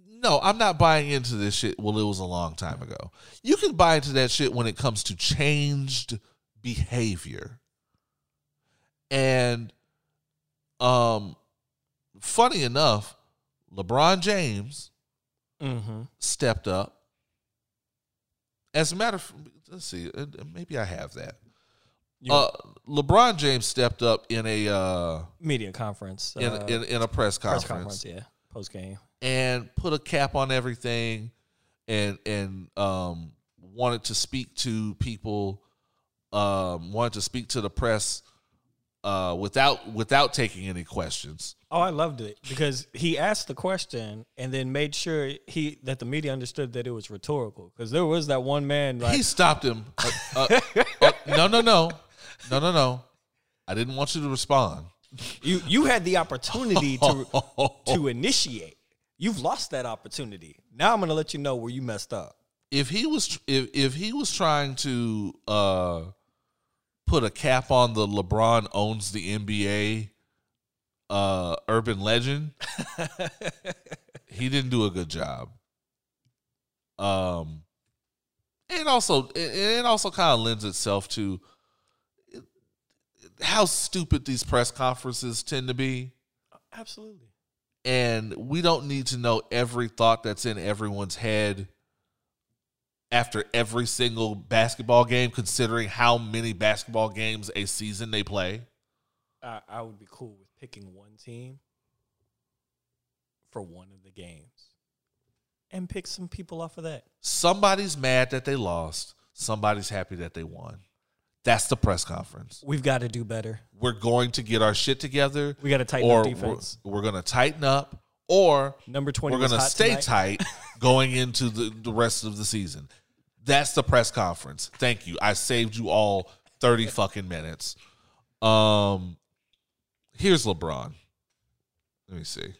no, I'm not buying into this shit. Well, it was a long time ago. You can buy into that shit when it comes to changed behavior. And, um, funny enough, LeBron James Mm-hmm. stepped up. As a matter of, let's see, uh, maybe I have that. Uh, LeBron James stepped up in a uh, Media conference. in, uh, in in a press press conference, conference, yeah. Post game. and put a cap on everything and and um, wanted to speak to people, um, wanted to speak to the press uh, without without taking any questions. Oh, I loved it because he asked the question and then made sure he that the media understood that it was rhetorical. Because there was that one man like he stopped him. Uh, uh, uh, no, no, no, no, no, no. I didn't want you to respond. you you had the opportunity to to initiate. You've lost that opportunity. Now I'm going to let you know where you messed up. if he was if if he was trying to uh put a cap on the LeBron owns the NBA uh urban legend, he didn't do a good job. Um and also it, it also kind of lends itself to how stupid these press conferences tend to be Absolutely. and we don't need to know every thought that's in everyone's head after every single basketball game considering how many basketball games a season they play I, I would be cool with picking one team for one of the games and pick some people off of that. somebody's mad that they lost somebody's happy that they won that's the press conference We've got to do better. we're going to get our shit together We got to tighten or our we're, we're going to tighten up or Number 20 we're going to stay tonight. tight going into the, the rest of the season. That's the press conference. Thank you. I saved you all 30 fucking minutes. Um here's LeBron. Let me see.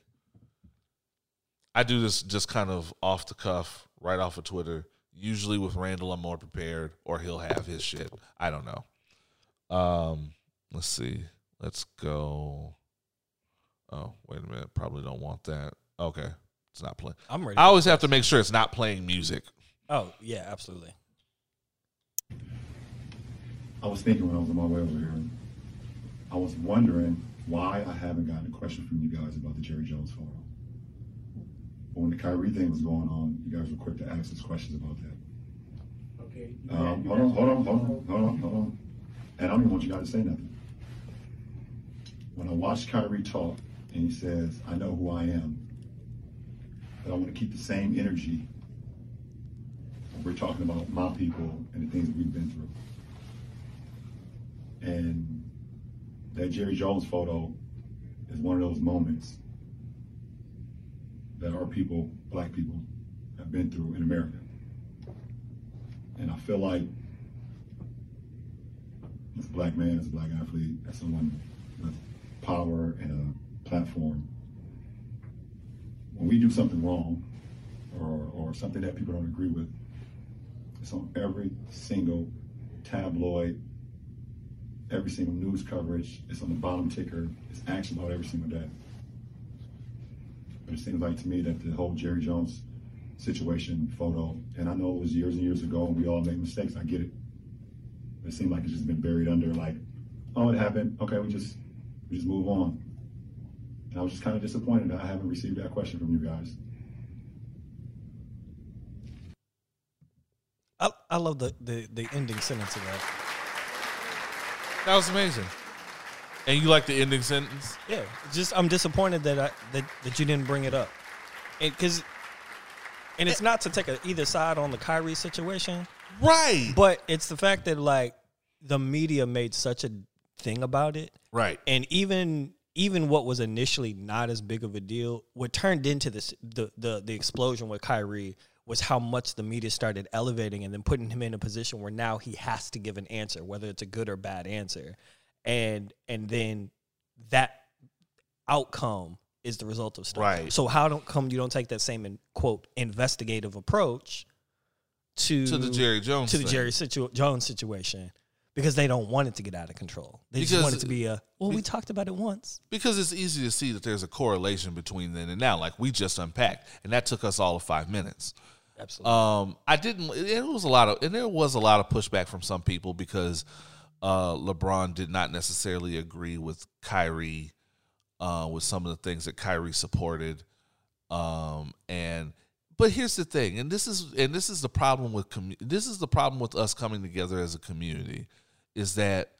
I do this just kind of off the cuff, right off of Twitter. Usually with Randall I'm more prepared or he'll have his shit. I don't know. Um let's see. Let's go. Oh, wait a minute. Probably don't want that. Okay. It's not playing. I'm ready. I always have to make sure it's not playing music. Oh, yeah, absolutely. I was thinking when I was on my way over here, I was wondering why I haven't gotten a question from you guys about the Jerry Jones photo. But when the Kyrie thing was going on, you guys were quick to ask us questions about that. Okay. Um, hold on, hold on, hold on, hold on, hold on. And I don't even want you guys to say nothing. When I watched Kyrie talk and he says, I know who I am, but I want to keep the same energy when we're talking about my people and the things that we've been through. And that Jerry Jones photo is one of those moments that our people, black people, have been through in America. And I feel like as a black man, as a black athlete, as someone with power and a platform, when we do something wrong or, or something that people don't agree with, it's on every single tabloid, every single news coverage. It's on the bottom ticker. It's action about every single day. But it seems like to me that the whole Jerry Jones situation photo, and I know it was years and years ago and we all made mistakes. I get it. But it seemed like it's just been buried under like, oh, it happened. Okay, we just we just move on. And I was just kind of disappointed that I haven't received that question from you guys. I, love the, the, the ending sentence of that. That was amazing. And you like the ending sentence? Yeah, just I'm disappointed that I that, that you didn't bring it up, because and it's not to take a, either side on the Kyrie situation, Right. but it's the fact that like the media made such a thing about it, Right. and even even what was initially not as big of a deal, what turned into this the the the explosion with Kyrie was how much the media started elevating and then putting him in a position where now he has to give an answer, whether it's a good or bad answer, and and then that outcome is the result of stuff. Right. So how don't come you don't take that same in, quote investigative approach to To the Jerry Jones to the thing. Jerry situ- Jones situation because they don't want it to get out of control. They just want it to be a well. We talked about it once. Because it's easy to see that there's a correlation between then and now, like we just unpacked, and that took us all of five minutes. Absolutely. Um, I didn't. It was a lot of, and there was a lot of pushback from some people because uh, LeBron did not necessarily agree with Kyrie, uh, with some of the things that Kyrie supported. Um, and but here's the thing, and this is and this is the problem with commu- this is the problem with us coming together as a community, is that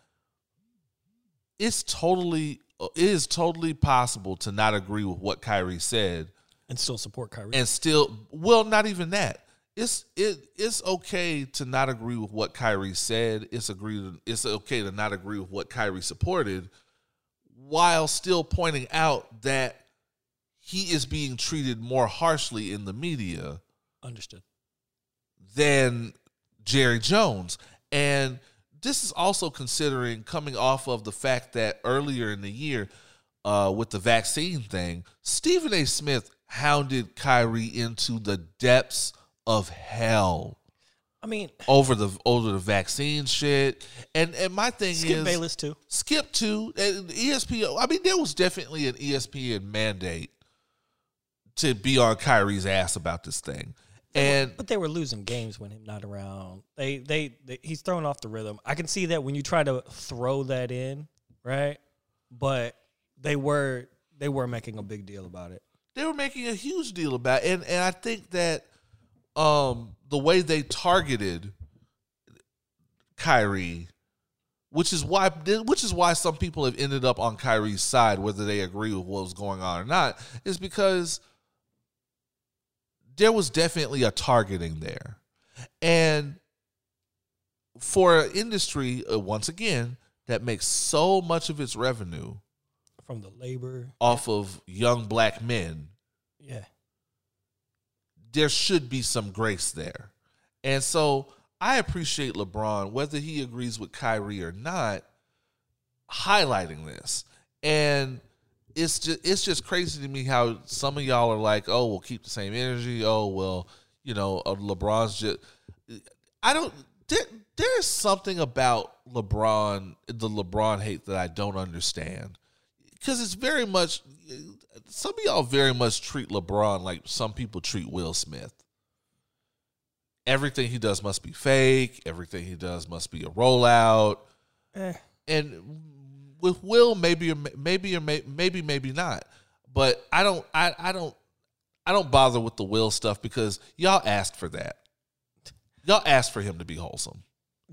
it's totally uh, it is totally possible to not agree with what Kyrie said and still support Kyrie. and still well not even that it's it it's okay to not agree with what Kyrie said. It's agree it's okay to not agree with what Kyrie supported, while still pointing out that he is being treated more harshly in the media Understood. than Jerry Jones. And this is also considering coming off of the fact that earlier in the year, uh, with the vaccine thing, Stephen A. Smith hounded Kyrie into the depths of hell I mean, over the over the vaccine shit. And and my thing Skip is Bayless too. Skip to and ESPN. I mean, there was definitely an ESPN mandate to be on Kyrie's ass about this thing. And But they were losing games when him not around. They, they they he's throwing off the rhythm. I can see that when you try to throw that in, right? But they were they were making a big deal about it. they were making a huge deal about it. and and I think that um the way they targeted Kyrie which is why which is why some people have ended up on Kyrie's side whether they agree with what was going on or not is because there was definitely a targeting there. And for an industry uh, once again that makes so much of its revenue From the labor. off of young black men Yeah. there should be some grace there. And so I appreciate LeBron, whether he agrees with Kyrie or not, highlighting this. And it's just it's just crazy to me how some of y'all are like, oh, we'll keep the same energy. Oh, well, you know, uh, LeBron's just. I don't. There, there's something about LeBron, the LeBron hate that I don't understand, because it's very much. Some of y'all very much treat LeBron like some people treat Will Smith. Everything he does must be fake. Everything he does must be a rollout Eh. and with Will, maybe or maybe or maybe maybe not. But I don't I, I don't I don't bother with the Will stuff because y'all asked for that. Y'all asked for him to be wholesome,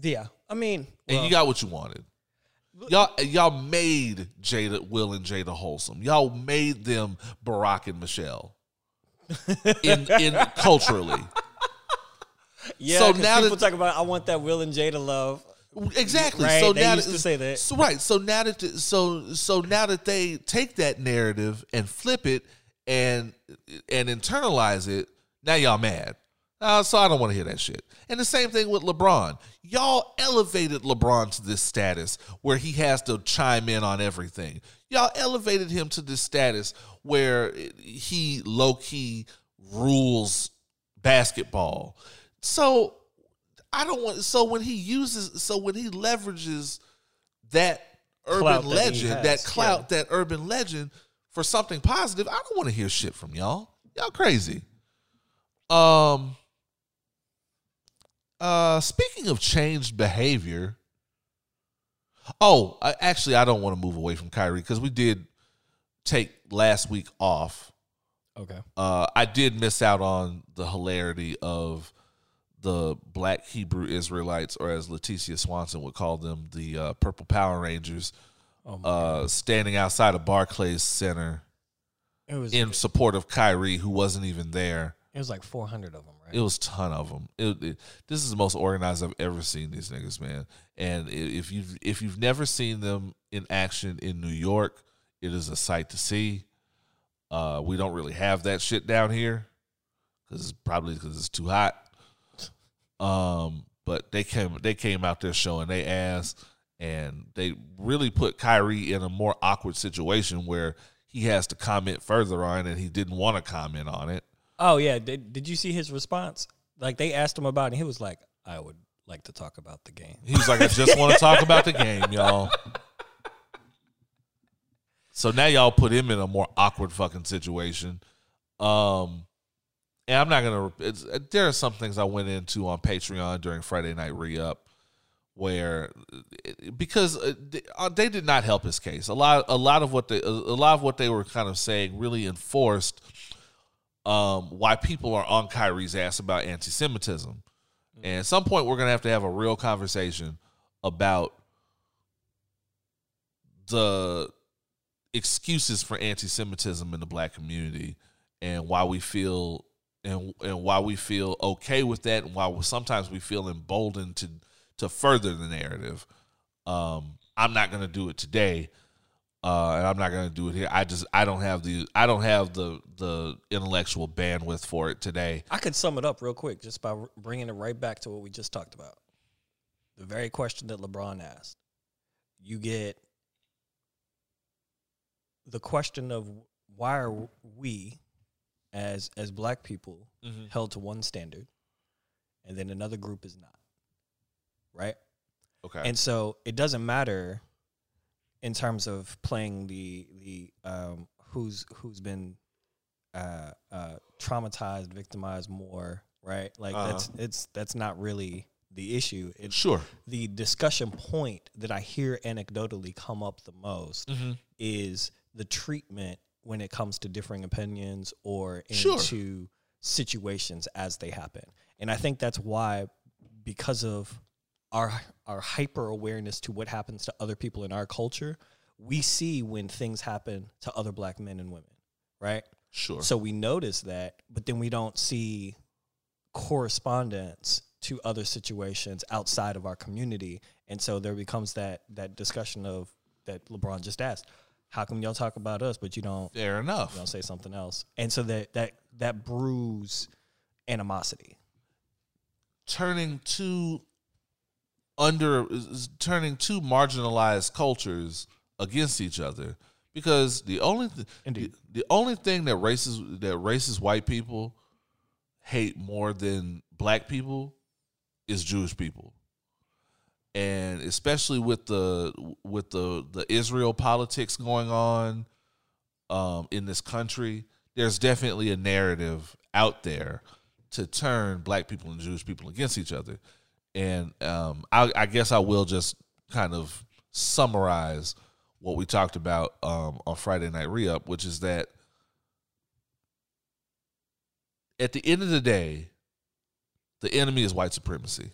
Yeah. I mean, and well, you got what you wanted. Y'all y'all made Jada Will and Jada wholesome. Y'all made them Barack and Michelle. In in culturally. yeah, so now people that- talk about I want that Will and Jada love. Exactly. Right, So they now used to say that. So, right. So now that so so now that they take that narrative and flip it and and internalize it, now y'all mad. Uh, so I don't want to hear that shit. And the same thing with LeBron. Y'all elevated LeBron to this status where he has to chime in on everything. Y'all elevated him to this status where he low key rules basketball. So I don't want. So when he uses, so when he leverages that urban Clout legend, has, that clout, that urban legend for something positive, I don't want to hear shit from y'all. Y'all crazy. Um. Uh, speaking of changed behavior. Oh, I, actually, I don't want to move away from Kyrie because we did take last week off Okay. uh, I did miss out on the hilarity of the Black Hebrew Israelites, or as Leticia Swanson would call them, the uh, Purple Power Rangers, Oh uh, standing outside of Barclays Center in support of Kyrie, who wasn't even there. it was like 400 of them, right? It was a ton of them. It, it- this is the most organized I've ever seen these niggas, man. And if you've if you've never seen them in action in New York, it is a sight to see. Uh, we don't really have that shit down here because probably because it's too hot. Um, but they came they came out there showing they ass, and they really put Kyrie in a more awkward situation where he has to comment further on it, and he didn't want to comment on it. oh yeah. Did, did you see his response? Like they asked him about it, and he was like, "I would like to talk about the game." He was like, I just want to talk about the game, y'all. So now y'all put him in a more awkward fucking situation. Um, and I'm not gonna. It's, there are some things I went into on Patreon during Friday Night Re Up where because uh, they- uh, did not help his case. A lot, a lot of what they, a lot of what they were kind of saying really enforced um, why people are on Kyrie's ass about anti-Semitism. And at some point, we're gonna have to have a real conversation about the excuses for anti-Semitism in the black community and why we feel and and why we feel okay with that, and why sometimes we feel emboldened to to further the narrative. Um, I'm not going to do it today, uh, and I'm not going to do it here. I just I don't have the I don't have the the intellectual bandwidth for it today. I could sum it up real quick just by bringing it right back to what we just talked about. The very question that LeBron asked. You get the question of why are we as as black people held to one standard and then another group is not. Right? Okay. And so it doesn't matter in terms of playing the the um, who's who's been uh, uh, traumatized, victimized more, right? Like that's it's that's not really the issue. It's sure. the discussion point that I hear anecdotally come up the most is the treatment when it comes to differing opinions or Sure. into situations as they happen. And I think that's why because of our our hyper awareness to what happens to other people in our culture, we see when things happen to other black men and women, right? Sure. So we notice that, but then we don't see correspondence to other situations outside of our community. And so there becomes that that discussion of that LeBron just asked. How come y'all talk about us, but you don't Fair enough. you don't say something else? And so that that that brews animosity. turning two under turning two marginalized cultures against each other because the only th- the, the only thing that racist that racist white people hate more than black people is Jewish people. And especially with the with the the Israel politics going on um, in this country, there's definitely a narrative out there to turn black people and Jewish people against each other. And um, I, I guess I will just kind of summarize what we talked about um, on Friday Night Re-Up, which is that at the end of the day, the enemy is white supremacy.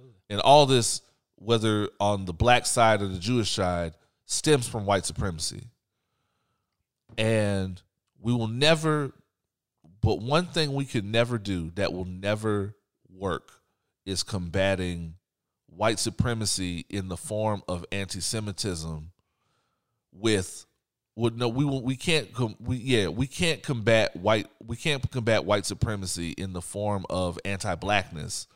Absolutely. And all this, whether on the black side or the Jewish side, stems from white supremacy. And we will never, but one thing we could never do that will never work is combating white supremacy in the form of anti-Semitism with would no we we can't com- we yeah we can't combat white we can't combat white supremacy in the form of anti-blackness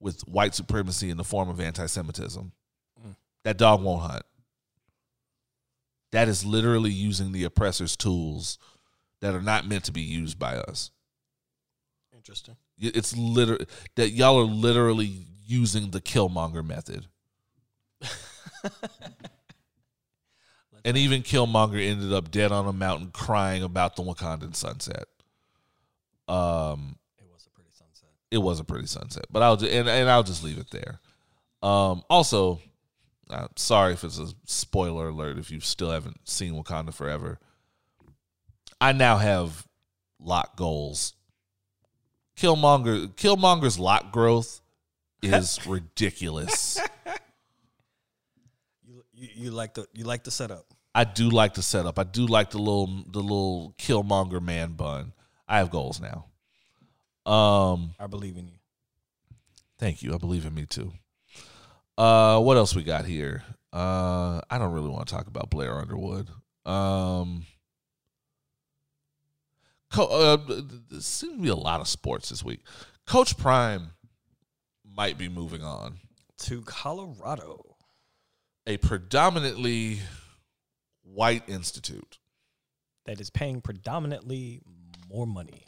with white supremacy in the form of anti-Semitism. That dog won't hunt. That is literally using the oppressor's tools that are not meant to be used by us. Interesting. It's literally that y'all are literally using the Killmonger method. and even Killmonger ended up dead on a mountain crying about the Wakandan sunset. Um, It was a pretty sunset. It was a pretty sunset, but I'll just, and, and I'll just leave it there. Um, also, uh, sorry if it's a spoiler alert if you still haven't seen Wakanda Forever. I now have lock goals. Killmonger, Killmonger's lock growth is ridiculous. You, you you like the you like the setup. I do like the setup. I do like the little the little Killmonger man bun. I have goals now. Um, I believe in you. Thank you. I believe in me too. Uh, what else we got here? Uh, I don't really want to talk about Blair Underwood. Um, co- uh, there seems to be a lot of sports this week. Coach Prime might be moving on. To Colorado. A predominantly white institute. That is paying predominantly more money.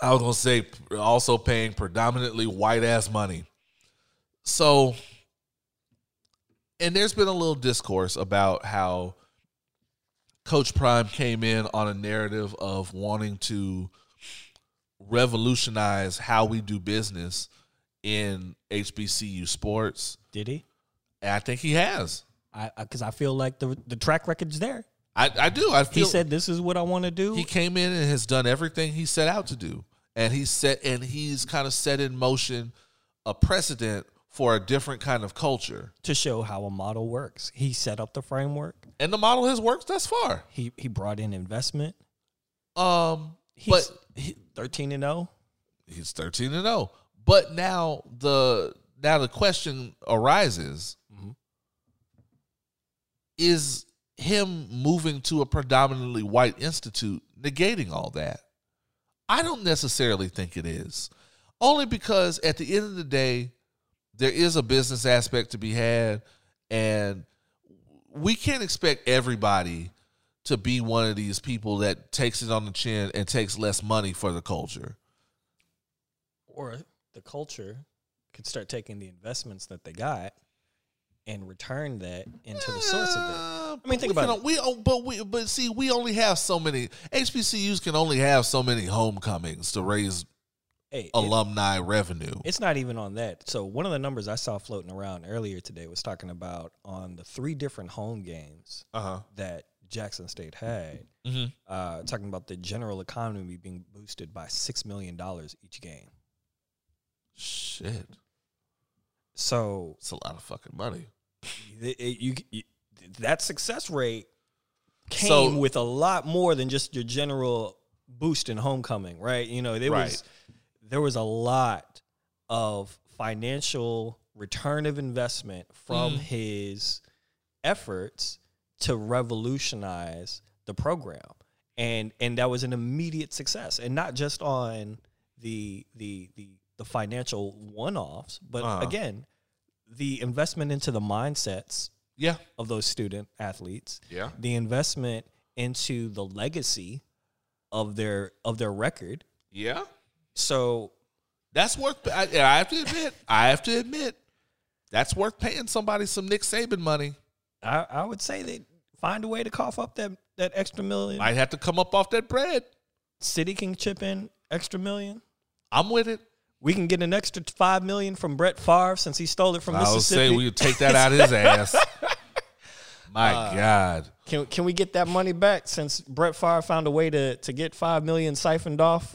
I was gonna say also paying predominantly white ass money. So, and there's been a little discourse about how Coach Prime came in on a narrative of wanting to revolutionize how we do business in HBCU sports. Did he? And I think he has. I because I, feel like the the track record's there. I, I do. I He said, "This is what I want to do." he came in and has done everything he set out to do and he set and he's kind of set in motion a precedent for a different kind of culture to show how a model works. He set up the framework. and the model has worked thus far He he brought in investment. um He's but he, thirteen and zero. He's thirteen and zero. But now the now the question arises: Is him moving to a predominantly white institute negating all that? I don't necessarily think it is. Only because at the end of the day, there is a business aspect to be had, and we can't expect everybody to be one of these people that takes it on the chin and takes less money for the culture. Or the culture could start taking the investments that they got and return that into the source of it. I mean, think we about it. We oh, but we but see, we only have so many HBCUs can only have so many homecomings to raise Hey, it- alumni revenue. It's not even on that. So one of the numbers I saw floating around earlier today was talking about on the three different home games Uh huh. that Jackson State had, Mm-hmm. uh, talking about the general economy being boosted by six million dollars each game. Shit, So it's a lot of fucking money. it- it- you, you- that success rate came So- with a lot more than just your general boost in homecoming, right? You know, there was there was a lot of financial return of investment from Mm. his efforts to revolutionize the program. And and that was an immediate success. And not just on the the the the financial one-offs, but Uh-huh. again, the investment into the mindsets Yeah, of those student athletes, yeah. the investment into the legacy of their of their record. Yeah, So that's worth. I, I have to admit. I have to admit, that's worth paying somebody some Nick Saban money. I, I would say they find a way to cough up that that extra million. Might have to come up off that bread. City can chip in extra million. I'm with it. We can get an extra five million from Brett Favre since he stole it from I would Mississippi. say we would take that out of his ass. My Uh, God. can can we get that money back since Brett Favre found a way to to get five million siphoned off?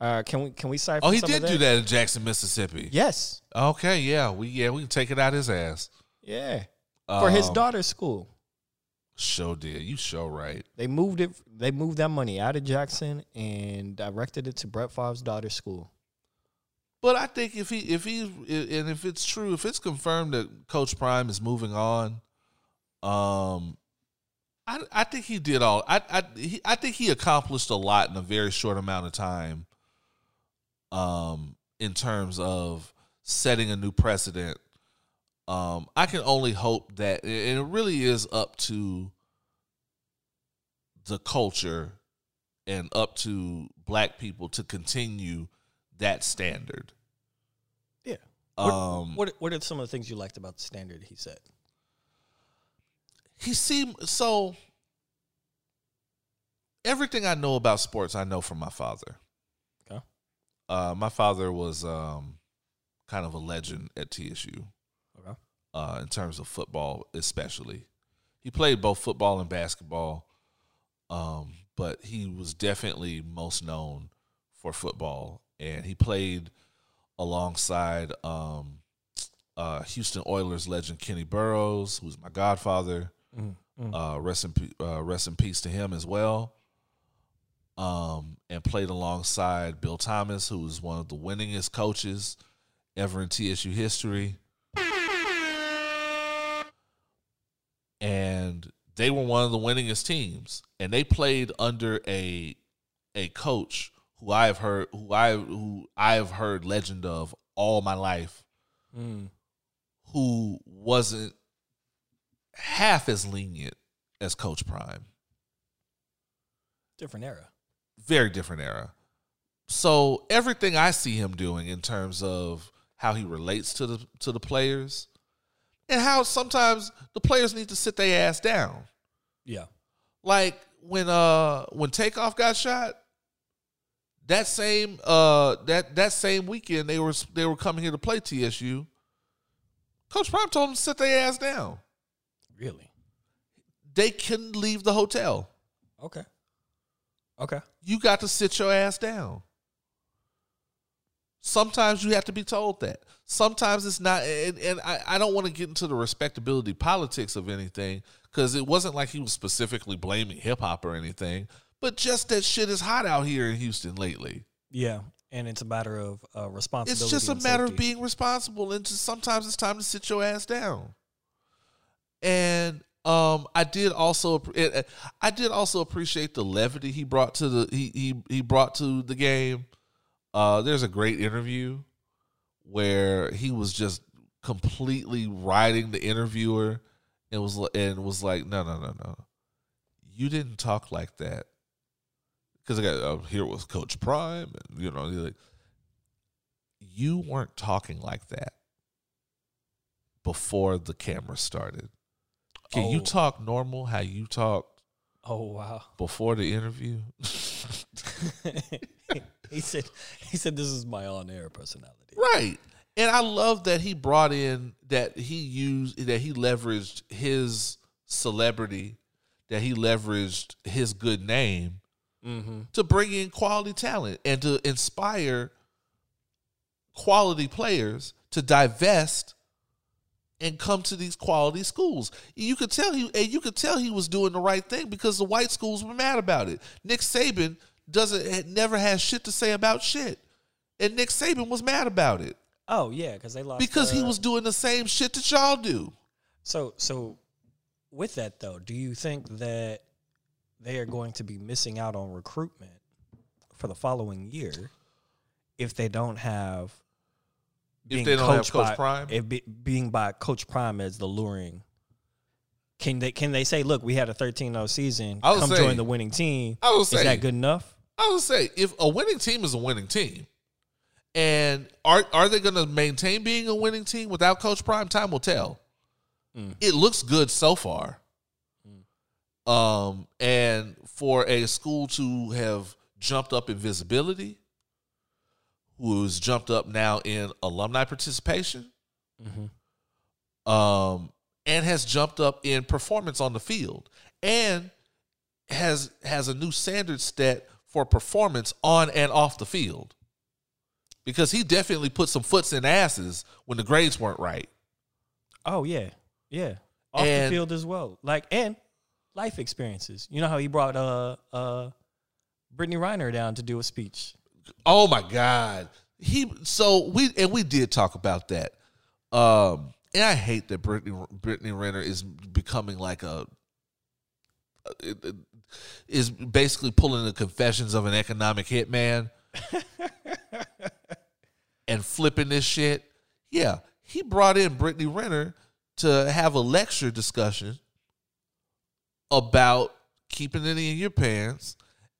Uh, can we can we siphon? Oh, he did do that in Jackson, Mississippi. Yes. Okay, yeah, we yeah we can take it out his ass. Yeah. For his Um, daughter's school. Show did you show right? They moved it. They moved that money out of Jackson and directed it to Brett Favre's daughter's school. But I think if he if he and if it's true, if it's confirmed that Coach Prime is moving on, um, I I think he did all. I I he, I think he accomplished a lot in a very short amount of time. Um, in terms of setting a new precedent, um, I can only hope that, and it really is up to the culture and up to black people to continue that standard. Yeah. What, Um, what What are some of the things you liked about the standard he set? he seemed so. Everything I know about sports, I know from my father. Okay. Uh, my father was um, kind of a legend at TSU Okay. uh, in terms of football, especially. He played both football and basketball, um, but he was definitely most known for football. And he played alongside um, uh, Houston Oilers legend Kenny Burrows, who's my godfather. Uh, rest in uh, rest in peace to him as well. Um, and played alongside Bill Thomas, who was one of the winningest coaches ever in TSU history. And they were one of the winningest teams, and they played under a a coach who I have heard who I who I have heard legend of all my life, Mm. who wasn't half as lenient as Coach Prime. Different era. Very different era. So everything I see him doing in terms of how he relates to the to the players, and how sometimes the players need to sit their ass down. Yeah. Like when uh when Takeoff got shot, that same uh that that same weekend they were they were coming here to play TSU. Coach Prime told them to sit their ass down. Really. They couldn't leave the hotel. Okay. Okay. You got to sit your ass down. Sometimes you have to be told that. Sometimes it's not, and, and I, I don't want to get into the respectability politics of anything because it wasn't like he was specifically blaming hip hop or anything, but just that shit is hot out here in Houston lately. Yeah. and it's a matter of uh, responsibility. It's just a matter of being responsible, and just sometimes it's time to sit your ass down. And um, I did also it- it- I did also appreciate the levity he brought to the he he he brought to the game. Uh, there's a great interview where he was just completely riding the interviewer and was and was like, no no no no, you didn't talk like that because I got uh, here with Coach Prime and you know like you weren't talking like that before the camera started. Can you Oh. talk normal how you talked Oh wow! before the interview? he said, "He said this is my on-air personality." right. And I love that he brought in that he used that he leveraged his celebrity, that he leveraged his good name Mm-hmm. to bring in quality talent and to inspire quality players to divest and come to these quality schools. You could tell he and you could tell he was doing the right thing because the white schools were mad about it. Nick Saban doesn't had never has shit to say about shit. And Nick Saban was mad about it Oh yeah, because they lost because he uh, was doing the same shit that y'all do. So so with that though, do you think that they are going to be missing out on recruitment for the following year if they don't have If they don't have Coach by, Prime? if be, being by Coach Prime as the luring can they can they say, look, we had a 13-0 season, I would come say- join the winning team? I would Is say- that good enough? I would say if a winning team is a winning team, and are are they going to maintain being a winning team without Coach Prime? Time will tell. Mm. It looks good so far. Um, and for a school to have jumped up in visibility, who's jumped up now in alumni participation, um, and has jumped up in performance on the field, and has has a new standard set for performance on and off the field. Because he definitely put some foots in asses when the grades weren't right. Oh yeah, yeah, off And- the field as well. Like and life experiences. You know how he brought uh uh Brittany Renner down to do a speech. Oh my God. He so we and we did talk about that. Um and I hate that Brittany Brittany Renner is becoming like a it- is basically pulling the confessions of an economic hitman and flipping this shit. Yeah, he brought in Brittany Renner to have a lecture discussion about keeping it in your pants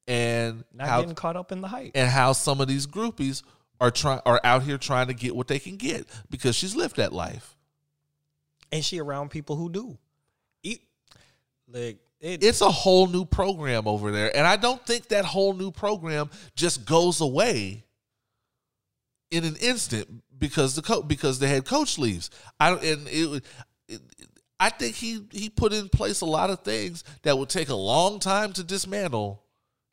and Not how getting caught up in the hype. and how some of these groupies are trying are out here trying to get what they can get because she's lived that life. and she around people who do. Like it, It's a whole new program over there, and I don't think that whole new program just goes away in an instant because the co- because the head coach leaves. I don't, and it, it, I think he he put in place a lot of things that would take a long time to dismantle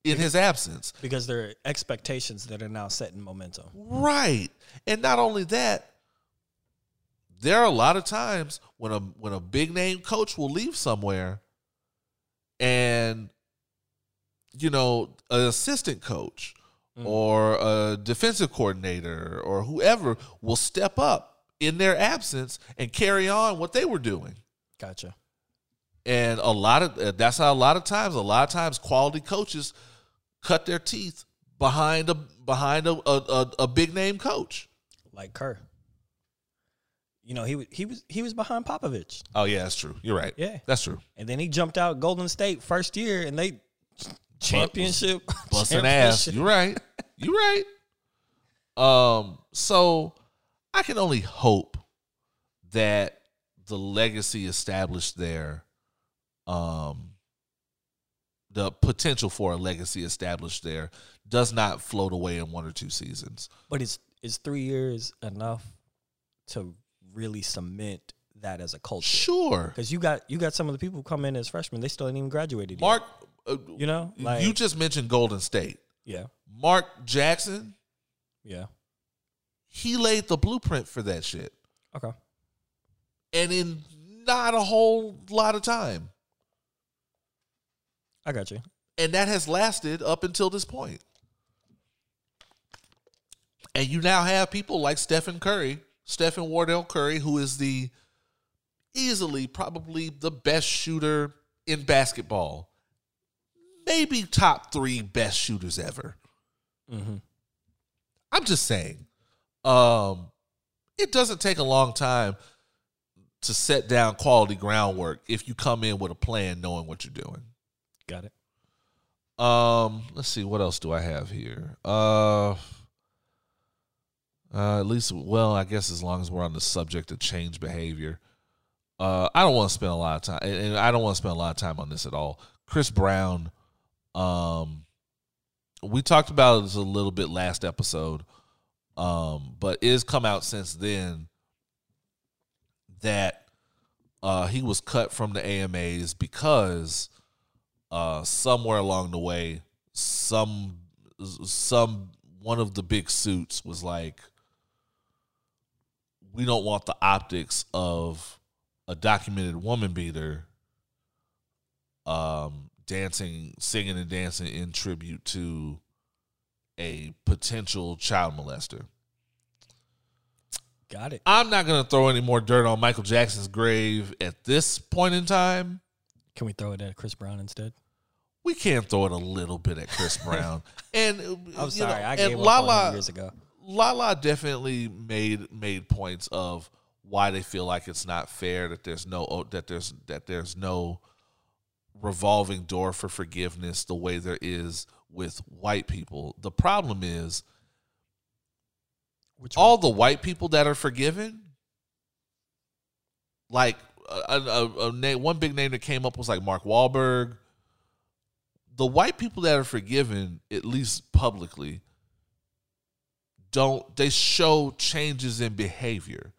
in his absence. because there are expectations that are now setting momentum. Right. And not only that, there are a lot of times when a when a big name coach will leave somewhere and you know, an assistant coach mm. or a defensive coordinator or whoever will step up in their absence and carry on what they were doing. Gotcha. And a lot of that's how a lot of times, a lot of times, quality coaches cut their teeth behind a behind a a, a, a big name coach. Like Kerr. You know, he was he was he was behind Popovich. Oh yeah, that's true. You're right. Yeah. that's true. And then he jumped out Golden State first year and they championship Busting ass. You're right. You're right. Um. So I can only hope that the legacy established there, um, the potential for a legacy established there, does not float away in one or two seasons. But is is three years enough to really cement that as a culture? Sure. Because you got you got some of the people who come in as freshmen, they still ain't even graduated. yet. Mark, uh, you know, like you just mentioned Golden State. yeah, Mark Jackson, yeah, he laid the blueprint for that shit. okay. And in not a whole lot of time. I got you. And that has lasted up until this point. And you now have people like Stephen Curry, Stephen Wardell Curry, who is the easily probably the best shooter in basketball. Maybe top three best shooters ever. I'm just saying. Um, it doesn't take a long time to set down quality groundwork if you come in with a plan knowing what you're doing. Got it. Um, let's see what else do I have here. Uh, uh, at least, well, I guess as long as we're on the subject of change behavior, uh, I don't want to spend a lot of time, and I don't want to spend a lot of time on this at all. Chris Brown, um, we talked about this a little bit last episode, um, but it has come out since then that uh, he was cut from the AMAs because uh, somewhere along the way, some some one of the big suits was like, we don't want the optics of a documented woman beater um dancing singing and dancing in tribute to a potential child molester Got it. i'm not going to throw any more dirt on michael jackson's grave at this point in time Can we throw it at Chris Brown instead? we can't throw it a little bit at chris brown and uh, I'm sorry, know, I and gave up Lala- on years ago. Lala definitely made made points of why they feel like it's not fair that there's no that there's that there's no revolving door for forgiveness the way there is with white people. The problem is Which all the white people that are forgiven, like a, a, a name, one big name that came up was like Mark Wahlberg. The white people that are forgiven, at least publicly, don't they show changes in behavior?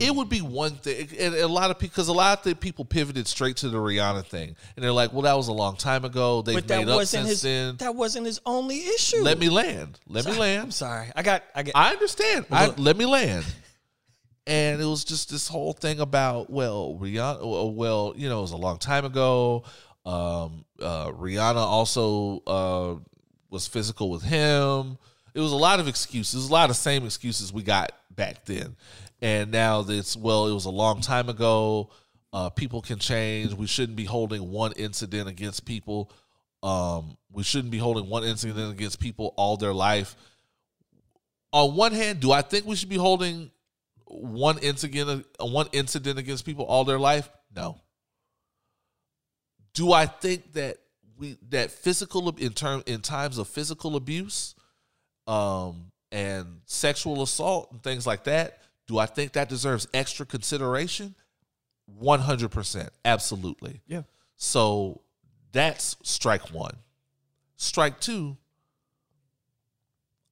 It would be one thing, and a lot of people, because a lot of the people pivoted straight to the Rihanna thing, and they're like, "Well, that was a long time ago. They've but that made up wasn't since his. then." That wasn't his only issue. Let me land. Let me I'm land. sorry. I got. I get. I understand. I, let me land. And it was just this whole thing about well, Rihanna. Well, you know, it was a long time ago. Um, uh, Rihanna also uh, was physical with him. It was a lot of excuses, a lot of same excuses we got back then. And now this well, it was a long time ago. Uh, people can change. We shouldn't be holding one incident against people. Um, we shouldn't be holding one incident against people all their life on one hand, do I think we should be holding one incident uh, one incident against people all their life? No. Do I think that we that physical in term in times of physical abuse, um, and sexual assault and things like that, do I think that deserves extra consideration? One hundred percent, absolutely. Yeah. So that's strike one. Strike two.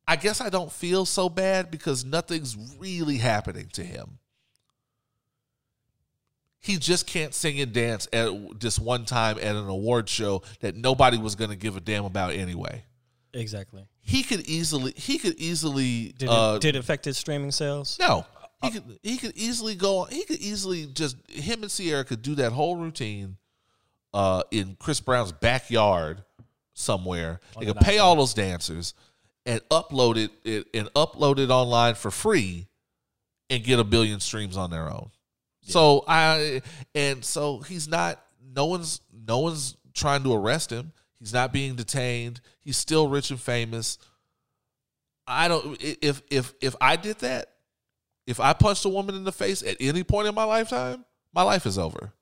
I guess I don't feel so bad because nothing's really happening to him. He just can't sing and dance at this one time at an award show that nobody was going to give a damn about anyway. Exactly. He could easily he could easily Did uh, did it affect his streaming sales? no. He could he could easily go he could easily just him and Ciara could do that whole routine uh in Chris Brown's backyard somewhere. They could pay all those dancers and upload it, it and upload it online for free and get a billion streams on their own. So I and so he's not no one's no one's trying to arrest him. He's not being detained. He's still rich and famous. I don't if if if I did that, if I punched a woman in the face at any point in my lifetime, my life is over.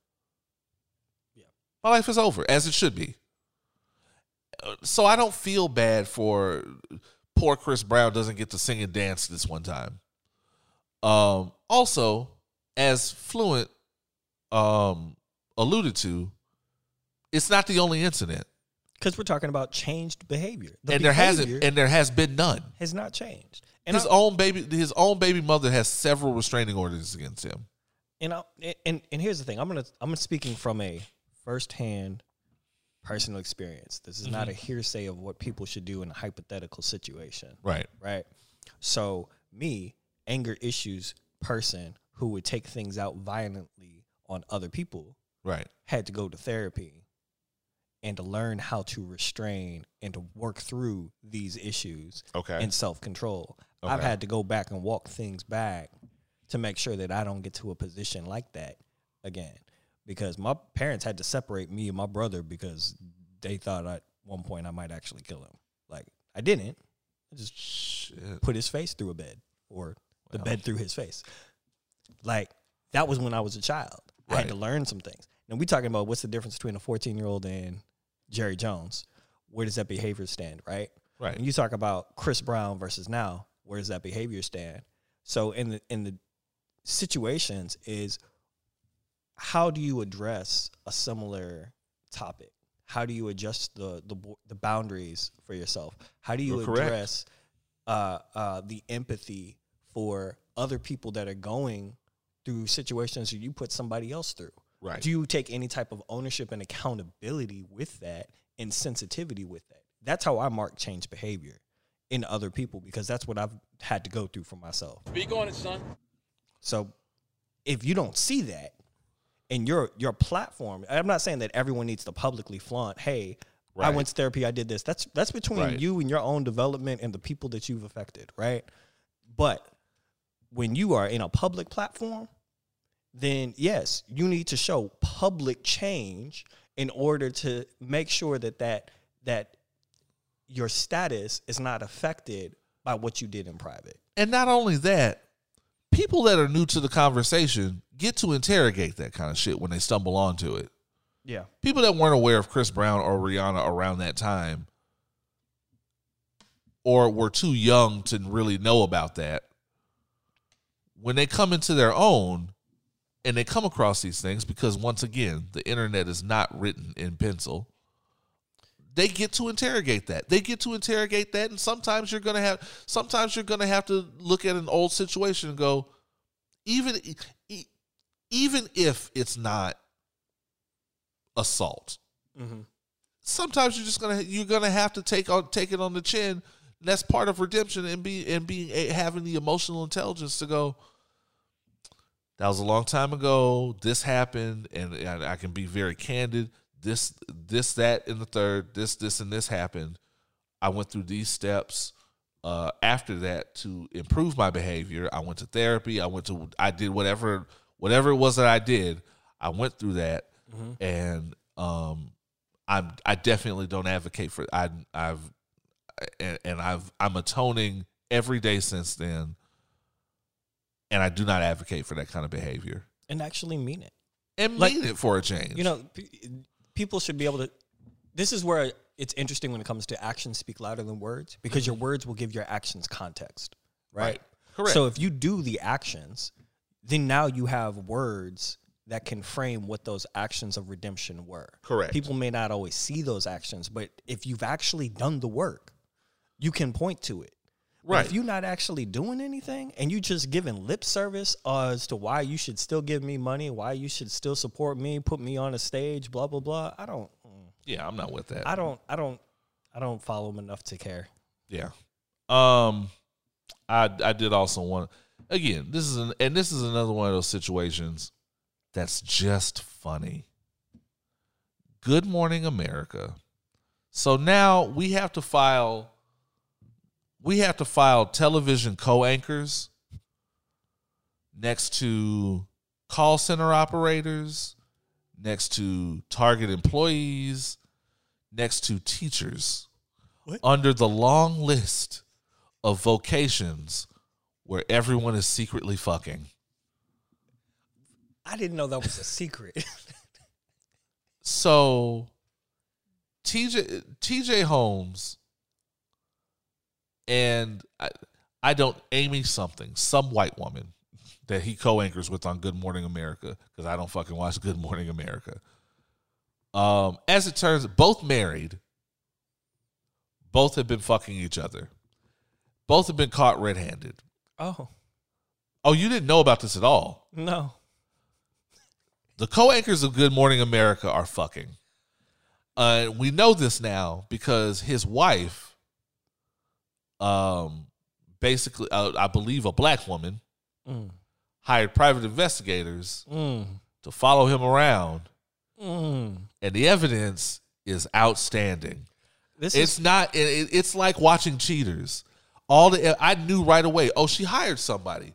Yeah. My life is over as it should be. So I don't feel bad for poor Chris Brown doesn't get to sing and dance this one time. Um also as Fluent um alluded to, it's not the only incident. Because we're talking about changed behavior. The and there hasn't and there has been none. has not changed. And his I- own baby his own baby mother has several restraining orders against him. and I, and and here's the thing. I'm gonna I'm speaking from a firsthand personal experience. This is not a mhm. hearsay of what people should do in a hypothetical situation. Right. Right. So me, anger issues person who would take things out violently on other people Right. had to go to therapy and to learn how to restrain and to work through these issues Okay. and self control. I've had to go back and walk things back to make sure that I don't get to a position like that again. Because my parents had to separate me and my brother because they thought at one point I might actually kill him. Like I didn't. I just Shit. put his face through a bed or the bed through his face. Like that was when I was a child. I had to learn some things. And we talking about what's the difference between a 14 year old and Jerry Jones. Where does that behavior stand, right? Right. When you talk about Chris Brown versus now, where does that behavior stand? So in the in the situations is how do you address a similar topic? How do you adjust the the, the boundaries for yourself? How do you You're address uh, uh, the empathy for other people that are going through situations that you put somebody else through? Right. Do you take any type of ownership and accountability with that and sensitivity with that? That's how I mark change behavior in other people because that's what I've had to go through for myself. Speak on it, son. So if you don't see that in your your platform, I'm not saying that everyone needs to publicly flaunt, hey, I went to therapy, I did this. That's that's between Right. you and your own development and the people that you've affected, right? But when you are in a public platform, then yes, you need to show public change in order to make sure that that that your status is not affected by what you did in private. And not only that, people that are new to the conversation get to interrogate that kind of shit when they stumble onto it. Yeah. People that weren't aware of Chris Brown or Rihanna around that time or were too young to really know about that, when they come into their own and they come across these things, because once again, the internet is not written in pencil. They get to interrogate that. They get to interrogate that, and sometimes you're gonna have. Sometimes you're gonna have to look at an old situation and go, even, even if it's not assault, Mm-hmm. sometimes you're just gonna you're gonna have to take on take it on the chin. That's part of redemption and be and being a, having the emotional intelligence to go. That was a long time ago. This happened, and, and I can be very candid. This, this, that, and the third. This, this, and this happened. I went through these steps. Uh, after that, to improve my behavior, I went to therapy. I went to. I did whatever whatever it was that I did. I went through that, and um, I'm I definitely don't advocate for I I've and, and I've I'm atoning every day since then, and I do not advocate for that kind of behavior And actually mean it. and Like, mean it for a change. You know, people should be able to. This is where it's interesting when it comes to actions speak louder than words because your mm-hmm. words will give your actions context, right? Right. Correct. So if you do the actions, then now you have words that can frame what those actions of redemption were. Correct. People may not always see those actions, but if you've actually done the work, you can point to it. Right. If you're not actually doing anything and you just giving lip service as to why you should still give me money, why you should still support me, put me on a stage, blah blah blah. I don't. yeah, I'm not with that. I don't. I don't. I don't follow them enough to care. Yeah. Um I I did also want again, this is an and this is another one of those situations that's just funny. Good morning America. So now we have to file we have to file television co-anchors next to call center operators, next to target employees, next to teachers under the long list of vocations where everyone is secretly fucking. I didn't know that was a secret. So TJ TJ Holmes and I, I don't Amy something, some white woman that he co-anchors with on Good Morning America because I don't fucking watch Good Morning America. Um, as it turns, both married, both have been fucking each other, both have been caught red-handed. oh Oh, you didn't know about this at all? no. The co-anchors of Good Morning America are fucking. Uh, we know this now because his wife, um, basically, uh, I believe a black woman, Mm. hired private investigators Mm. to follow him around, Mm. and the evidence is outstanding. This It's is not. It, it's like watching cheaters. All the I knew right away. Oh, she hired somebody.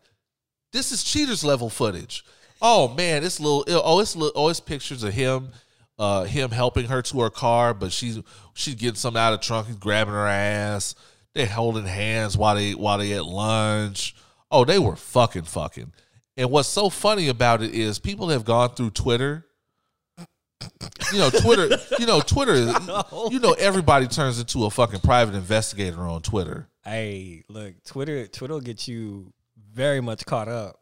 This is cheaters level footage. Oh man, it's little. Oh, it's little. Oh, it's pictures of him, uh, him helping her to her car, but she's she's getting something out of the trunk. He's grabbing her ass. They holding hands while they while they at lunch. Oh, they were fucking fucking. And what's so funny about it is people have gone through Twitter. You know, Twitter. you know, Twitter. You know, everybody turns into a fucking private investigator on Twitter. Hey, look, Twitter Twitter will get you very much caught up.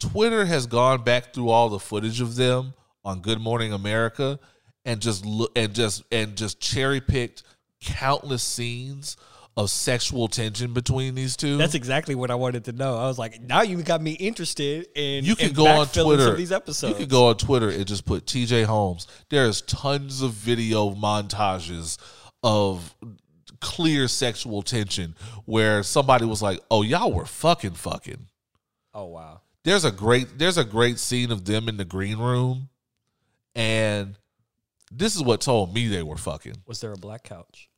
Twitter has gone back through all the footage of them on Good Morning America and just look and just and just cherry picked countless scenes of sexual tension between these two. That's exactly what I wanted to know. I was like, now you got me interested in you can in go on Twitter. these episodes. You can go on Twitter and just put TJ Holmes. There's tons of video montages of clear sexual tension where somebody was like, "Oh, y'all were fucking fucking." Oh wow. there's a great there's a great scene of them in the green room and this is what told me they were fucking Was there a black couch?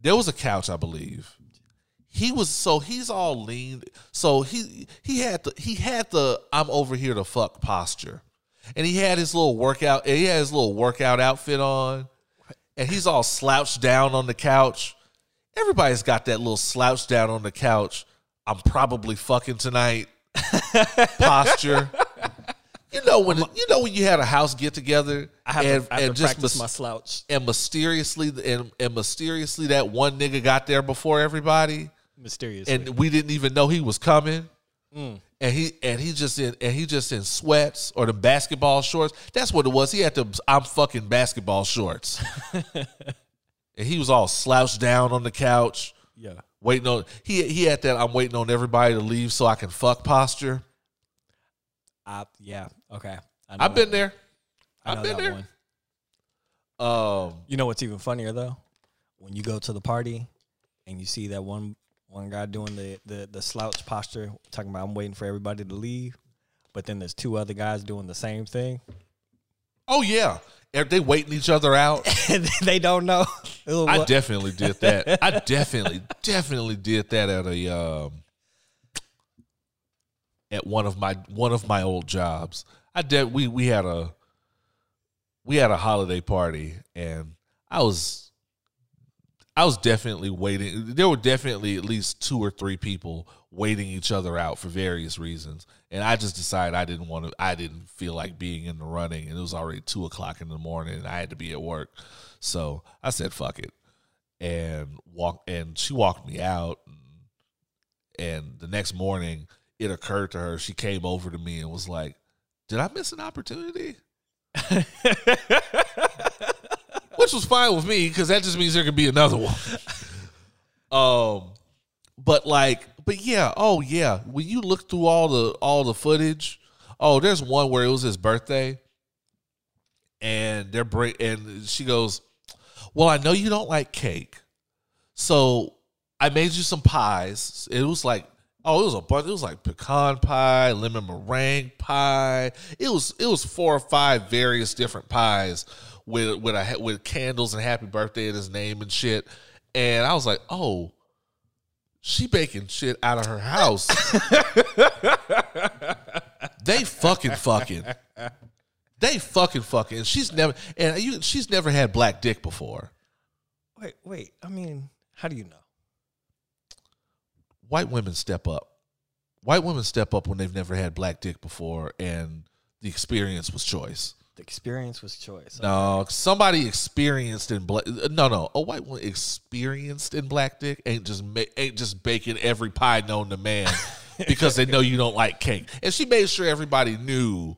There was a couch i believe. He was so he's all lean. So he he had the he had the i'm over here to fuck posture. And he had his little workout he had his little workout outfit on. And he's all slouched down on the couch. Everybody's got that little slouch down on the couch. I'm probably fucking tonight posture. You know when you know when you had a house get together I have and, to, I have and to just practice mis- my slouch. and mysteriously and, and mysteriously that one nigga got there before everybody Mysteriously. and we didn't even know he was coming Mm. and he and he just in and he just in sweats or the basketball shorts that's what it was he had the i'm fucking basketball shorts and he was all slouched down on the couch yeah. waiting on he he had that i'm waiting on everybody to leave so i can fuck posture I, yeah. Okay. I've been there I know i've been that there one. um You know what's even funnier though? When you go to the party and you see that one one guy doing the, the, the slouch posture, talking about I'm waiting for everybody to leave, but then there's two other guys doing the same thing. oh yeah Are they waiting each other out they don't know. I definitely did that. I definitely, definitely did that at a um, at one of my one of my old jobs. I did. We we had a we had a holiday party, and I was I was definitely waiting. There were definitely at least two or three people waiting each other out for various reasons, and I just decided I didn't want to. I didn't feel like being in the running, and it was already two o'clock in the morning, and I had to be at work. So I said, "Fuck it," and walk. And she walked me out. And the next morning, it occurred to her. She came over to me and was like, "Did I miss an opportunity?" Which was fine with me because that just means there could be another one. um, but like, but yeah, oh yeah. When you look through all the all the footage, oh, there's one where it was his birthday, and they're break, and she goes, "Well, I know you don't like cake, so I made you some pies. It was like." Oh, it was a bunch. It was like pecan pie, lemon meringue pie. It was it was four or five various different pies with with a with candles and happy birthday in his name and shit. And I was like, oh, she baking shit out of her house. they fucking fucking. They fucking fucking. And she's never and you, she's never had black dick before. wait, wait. I mean, how do you know? White women step up. White women step up when they've never had black dick before, and the experience was choice. The experience was choice. No, somebody experienced in black. No, no, a white woman experienced in black dick ain't just ma- ain't just baking every pie known to man because they know you don't like cake. And she made sure everybody knew.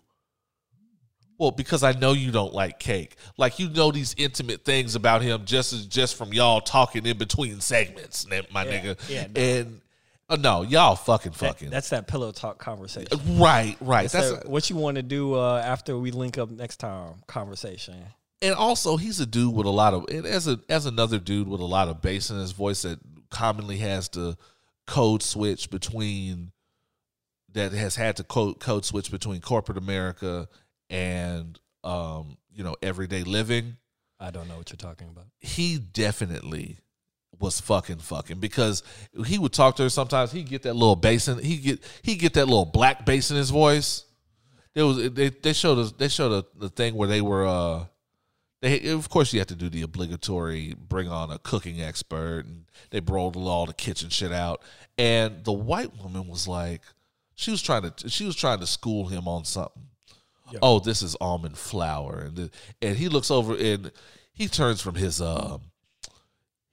Well, because I know you don't like cake. Like you know these intimate things about him just as just from y'all talking in between segments, my Yeah, nigga. yeah, no. And uh, no, y'all fucking That- fucking. that's that pillow talk conversation. right, right. That's That's that- what you want to do uh, after we link up next time conversation. and also he's a dude with a lot of and as a as another dude with a lot of bass in his voice that commonly has to code switch between that has had to code code switch between corporate America and um you know everyday living I don't know what you're talking about. he definitely was fucking fucking because he would talk to her sometimes. He get that little bass in he get he get that little black bass in his voice. There was they they showed us they showed a, the thing where they were uh they of course you have to do the obligatory bring on a cooking expert and they rolled all the kitchen shit out and the white woman was like she was trying to she was trying to school him on something oh this is almond flour and the, and he looks over and he turns from his um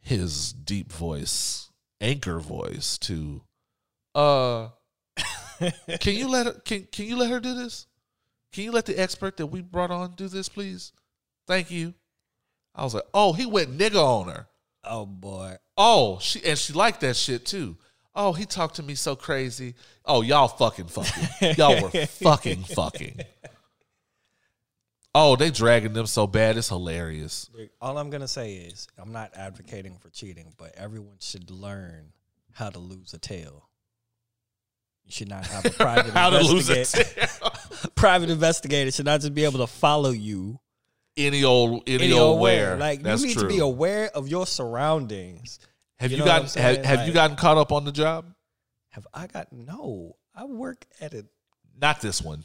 his deep voice anchor voice to uh can you let her can can you let her do this? Can you let the expert that we brought on do this please? Thank you. I was like oh he went nigga on her. Oh boy. oh she and she liked that shit too. Oh he talked to me so crazy. Oh y'all fucking fucking. Y'all were fucking fucking oh they dragging them so bad it's hilarious All I'm gonna say is I'm not advocating for cheating, but everyone should learn how to lose a tail. You should not have a private how to lose investigator. it private investigator should not just be able to follow you any old any, any old where where. Like That's you need true. to be aware of your surroundings. have you you, know gotten have, have you gotten caught up on the job Have I got no? I work at a not this one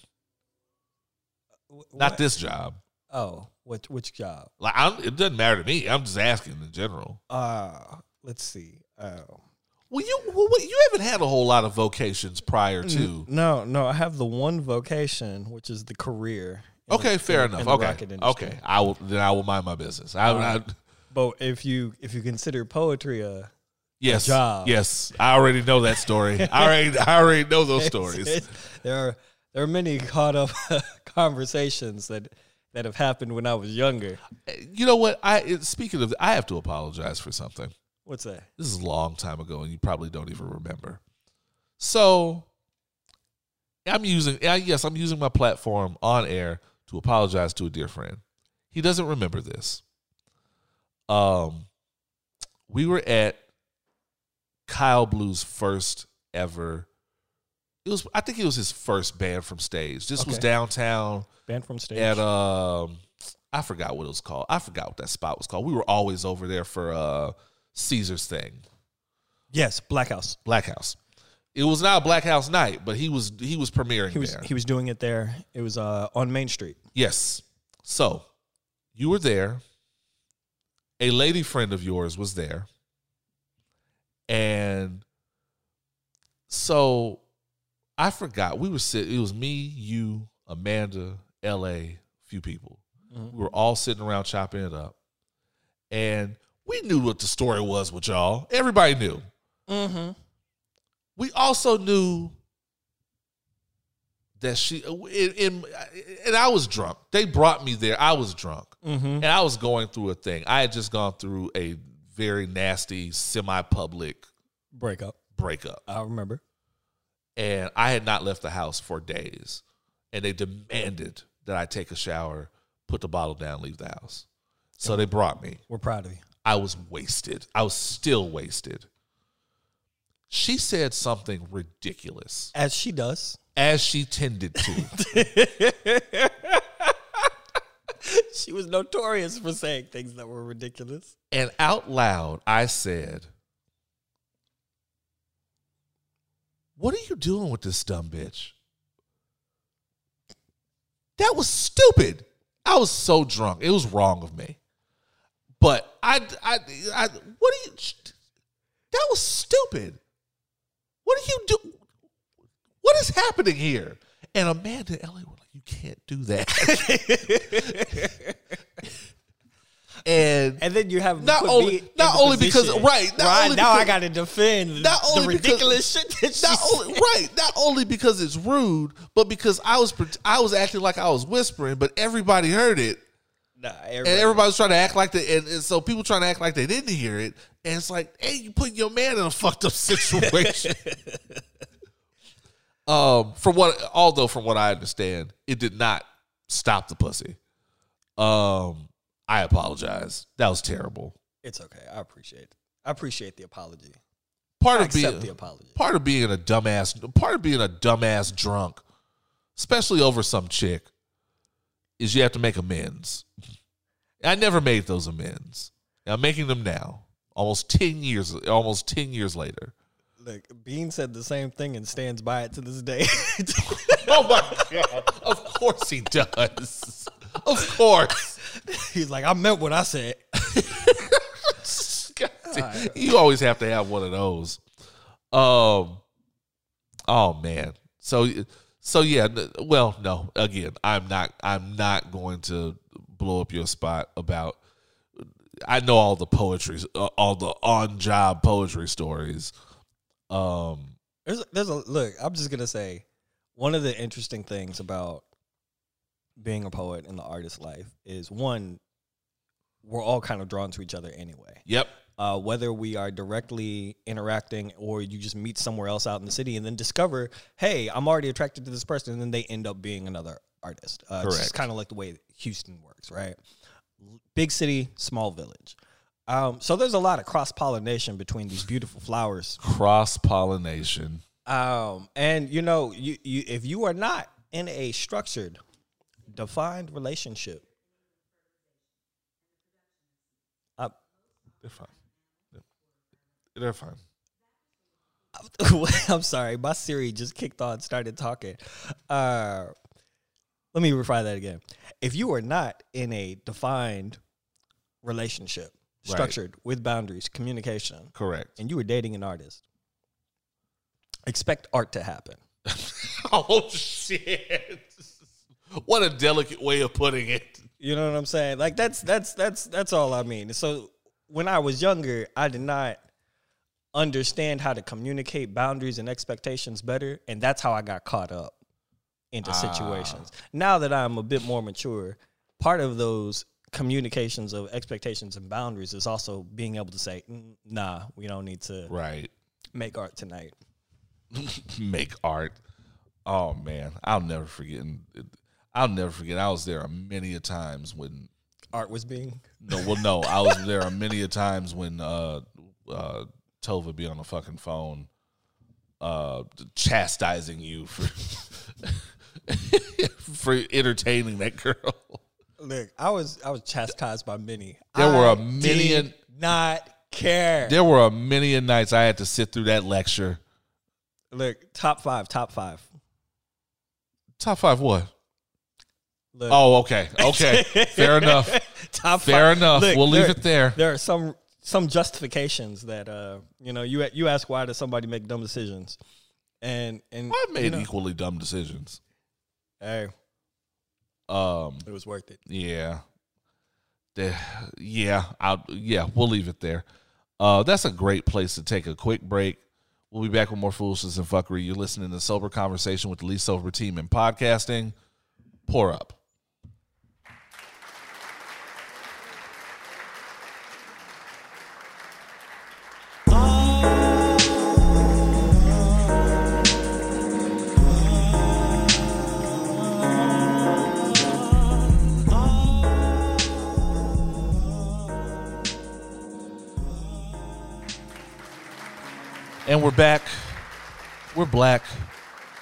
wh- not this job. Oh, which which job? like I'm, it doesn't matter to me. I'm just asking in general. Uh let's see. Oh. well you well, you haven't had a whole lot of vocations prior to No, no, I have the one vocation, which is the career. okay the- fair in- in enough. the okay. okay. I will then i will mind my business. I, I Um, But if you if you consider poetry a yes. job. yes. I already know that story. I already i already know those stories. There are there are many caught up conversations that that have happened when I was younger. you know what i speaking of i have to apologize for something What's that? This is a long time ago, and you probably don't even remember. So, I'm using, yes, I'm using my platform on air to apologize to a dear friend. He doesn't remember this. Um, we were at Kyle Blue's first ever. It was, I think it was his first band from stage. This was downtown Band from stage. at um I forgot what it was called. I forgot what that spot was called. We were always over there for uh Caesar's thing, yes, Black House. Black House. It was not a Black House night, but he was he was premiering He was there. he was doing it there. It was uh, on Main Street. yes. So you were there. A lady friend of yours was there. And so I forgot. We were sitting, it was me, you, Amanda, LA, few people. Mhm. We were all sitting around chopping it up. And we knew what the story was with y'all. Everybody knew. Mm-hmm. We also knew that she in, in and I was drunk. They brought me there. I was drunk. Mm-hmm. And I was going through a thing. I had just gone through a very nasty semi-public Breakup. breakup. I remember. And I had not left the house for days. And they demanded that I take a shower, put the bottle down, leave the house. So they brought me. We're proud of you. I was wasted. I was still wasted. She said something ridiculous, As she does. as she tended to. she was notorious for saying things that were ridiculous. and out loud, I said, What are you doing with this dumb bitch? That was stupid. I was so drunk. It was wrong of me. But I, I, I what are you? That was stupid. What are you do? What is happening here? And Amanda and Ellie were like, "You can't do that." and And then you have Not only- not only because- right, not right only now I because- got to defend Not the only because- ridiculous shit that she not only, right, not only because it's rude, but because I was I was acting like I was whispering, but everybody heard it, Nah, and everybody was trying to act like they, and, and so people trying to act like they didn't hear it, and it's like, hey, you putting your man in a fucked up situation. um, from what, although from what I understand, it did not stop the pussy. Um, I apologize. That was terrible. It's okay. I appreciate it. I appreciate the apology. Part I of accept being the apology. part of being a dumbass part of being a dumbass drunk especially over some chick is you have to make amends i never made those amends i'm making them now almost ten years, almost ten years later. Look, Bean said the same thing and stands by it to this day. Oh my god! Of course he does. Of course. He's like, I meant what I said. God. You always have to have one of those. Um. Oh man. So so yeah. Well, no. Again, I'm not. I'm not going to blow up your spot about. I know all the poetry, uh, all the on-job poetry stories. Um. There's there's a look. I'm just gonna say, one of the interesting things about being a poet in the artist life is one, we're all kind of drawn to each other anyway. Yep. Uh, whether we are directly interacting or you just meet somewhere else out in the city and then discover, hey, I'm already attracted to this person, and then they end up being another artist. Uh, It's Correct. just kind of like the way Houston works, right? Big city, small village. Um, so there's a lot of cross pollination between these beautiful flowers Cross pollination. um, and you know, you, you if you are not in a structured, defined relationship, uh, They're fine. They're fine. I'm sorry, my Siri just kicked on, started talking. Uh, let me refine that again. If you are not in a defined relationship, Right. structured with boundaries, communication, Correct. and you were dating an artist, expect art to happen. Oh shit! What a delicate way of putting it. You know what I'm saying? Like that's that's that's that's all I mean. So when I was younger, I did not understand how to communicate boundaries and expectations better, and that's how I got caught up into situations. Now that I'm a bit more mature, part of those communications of expectations and boundaries is also being able to say, "Mm, "Nah, we don't need to Right. make art tonight." Make art. Oh man, I'll never forget. I'll never forget. I was there many a times when. Art was being No, well, no, I was there many a times when uh, uh, Tova be on the fucking phone, uh, chastising you for for entertaining that girl. Look, I was I was chastised by many. There were a million- did not care. There were a million nights I had to sit through that lecture. Look, top five, top five. Top five, what? Look, Oh, okay, okay, fair enough. top Fair five. enough. Look, we'll leave there- it there. There are some some justifications that uh you know you you ask why does somebody make dumb decisions, and and I've made you know, equally dumb decisions. hey, Um, it was worth it. yeah, The- yeah, I'll, yeah, we'll leave it there. Uh, that's a great place to take a quick break. We'll be back with more foolishness and fuckery. You're listening to Sober Conversation with the least sober team in podcasting. Pour up. And we're back. We're black.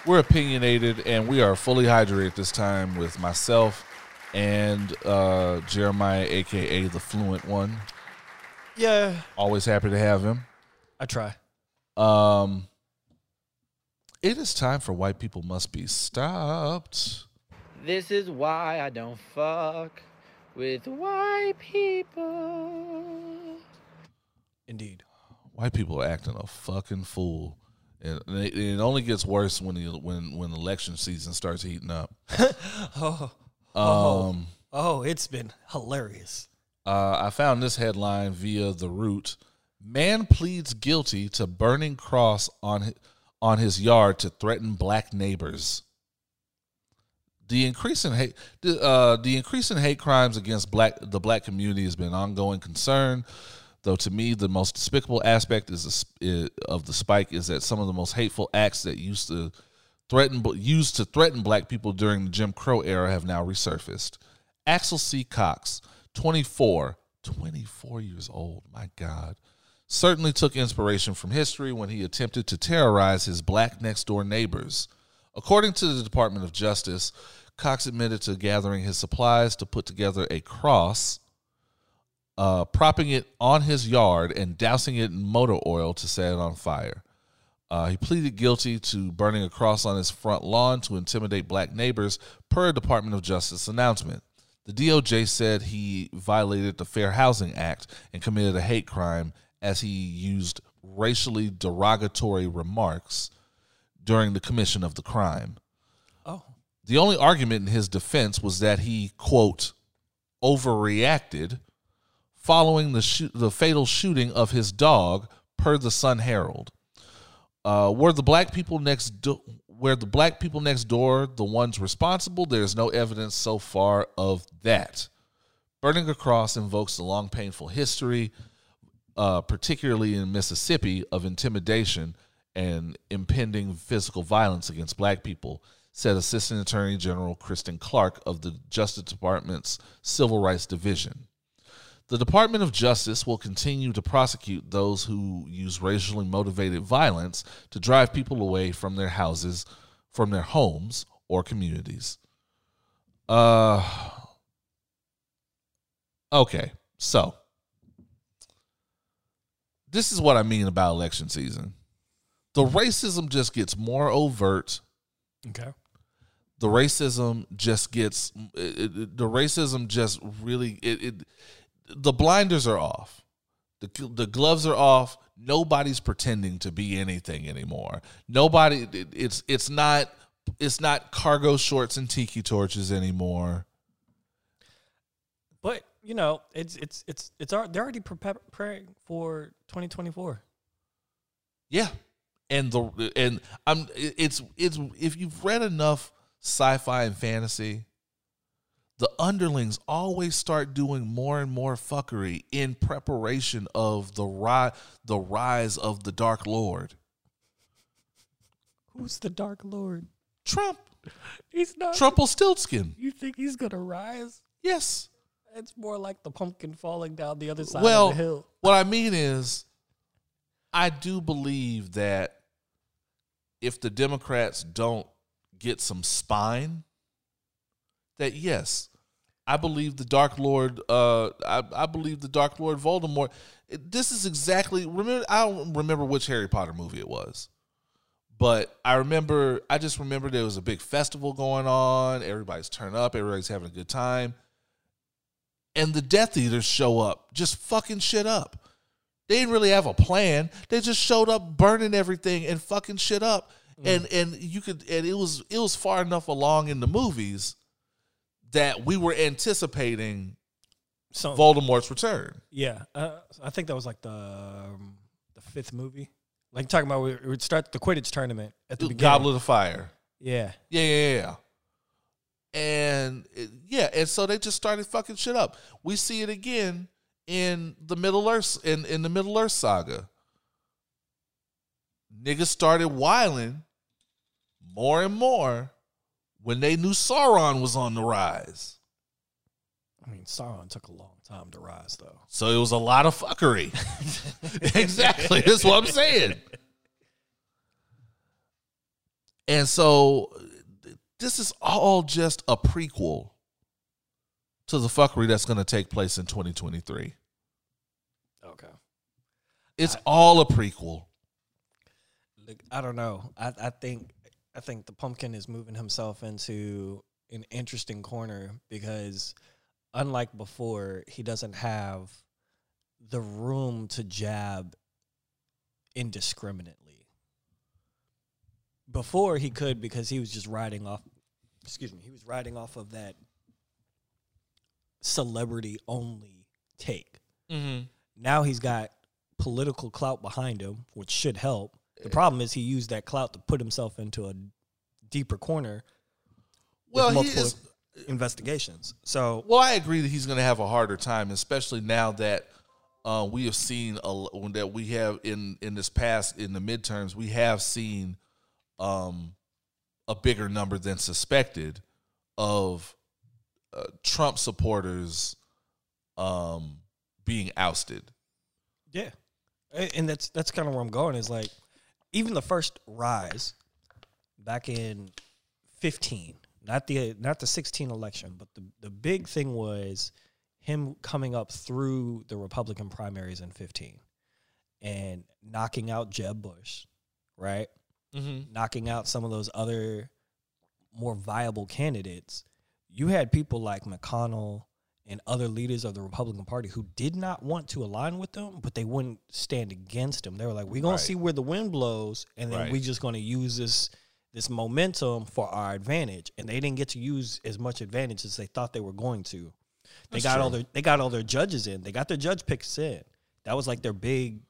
We're opinionated, and we are fully hydrated this time with myself and uh, Jeremyah, aka the Fluent One. Yeah, Always happy to have him. I try. Um, it is time for white people must be stopped. This is why I don't fuck with white people. Indeed. White people are acting a fucking fool, and it, it only gets worse when the, when when election season starts heating up. Oh, Um, oh, it's been hilarious. uh, I found this headline via the Root. Man pleads guilty to burning cross on hi- on his yard to threaten black neighbors. The increase in hate, the, uh, the increase in hate crimes against black the black community has been an ongoing concern. Though to me, the most despicable aspect is the, sp- i- of the spike is that some of the most hateful acts that used to threaten used to threaten black people during the Jim Crow era have now resurfaced. Axel C. Cox, 24, 24 years old, my God, certainly took inspiration from history when he attempted to terrorize his black next door neighbors. According to the Department of Justice, Cox admitted to gathering his supplies to put together a cross uh, propping it on his yard and dousing it in motor oil to set it on fire. Uh, he pleaded guilty to burning a cross on his front lawn to intimidate black neighbors, per a Department of Justice announcement. The DOJ said he violated the Fair Housing Act and committed a hate crime as he used racially derogatory remarks during the commission of the crime. Oh, The only argument in his defense was that he, quote, overreacted following the, shoo- the fatal shooting of his dog, per the Sun Herald. Uh, were the black people next do- where the black people next door the ones responsible? There's no evidence so far of that. Burning a cross invokes the long, painful history, uh, particularly in Mississippi, of intimidation and impending physical violence against black people, said Assistant Attorney General Kristen Clarke of the Justice Department's Civil Rights Division. The Department of Justice will continue to prosecute those who use racially motivated violence to drive people away from their houses, from their homes or communities. Uh Okay. So, this is what I mean about election season. The racism just gets more overt okay. the racism just gets it, it- the racism just really it, it the blinders are off. The, the gloves are off. Nobody's pretending to be anything anymore. Nobody it, it's it's not it's not cargo shorts and tiki torches anymore. But you know, it's it's it's it's they're already preparing for 2024. Yeah, and the and I'm it's it's if you've read enough sci-fi and fantasy, the underlings always start doing more and more fuckery in preparation of the rise the rise of the Dark Lord. Who's the Dark Lord? Trump, He's not. Trumpelstiltskin. You think he's gonna rise? Yes. It's more like the pumpkin falling down the other side well, of the hill. what I mean is, I do believe that if the Democrats don't get some spine, that yes, I believe the Dark Lord. Uh, I, I believe the Dark Lord Voldemort. it- this is exactly. Remember, I don't remember which Harry Potter movie it was, but I remember. I just remember there was a big festival going on. Everybody's turned up. Everybody's having a good time and the Death Eaters show up, just fucking shit up. They didn't really have a plan. They just showed up burning everything and fucking shit up. And and you could and it was it was far enough along in the movies that we were anticipating So Voldemort's return. yeah, uh, I think that was like the um, the fifth movie. Like talking about we would start the Quidditch tournament at the beginning. Goblet of Fire. Yeah, Yeah, yeah, yeah. And it- yeah, and so they just started fucking shit up. We see it again in the Middle Earth in, in the Middle Earth saga. Niggas started whiling more and more when they knew Sauron was on the rise. I mean Sauron took a long time to rise though. So it was a lot of fuckery. exactly. That's what I'm saying. And so this is all just a prequel to the fuckery that's going to take place in 2023. Okay. It's all a prequel. Look, I don't know. I, I think I think the pumpkin is moving himself into an interesting corner because unlike before, he doesn't have the room to jab indiscriminately. Before he could because he was just riding off excuse me, he was riding off of that celebrity only take. Mm-hmm. Now he's got political clout behind him, which should help. The problem is he used that clout to put himself into a deeper corner Well, multiple is, investigations. So well, I agree that he's going to have a harder time, especially now that uh, we have seen a, that we have in in this past in the midterms, we have seen um, a bigger number than suspected of uh, Trump supporters um, being ousted. yeah, and that's that's kind of where I'm going. Is like even the first rise back in 15, not the not the 16 election, but the the big thing was him coming up through the Republican primaries in 15 and knocking out Jeb Bush, right? Mm-hmm. knocking out some of those other more viable candidates, you had people like McConnell and other leaders of the Republican Party who did not want to align with them, but they wouldn't stand against them. They were like, "We're gonna Right. see where the wind blows, and then Right. we're just gonna use this this momentum for our advantage." And they didn't get to use as much advantage as they thought they were going to. They That's got all their they got all their judges in. They got their judge picks in. That was like their big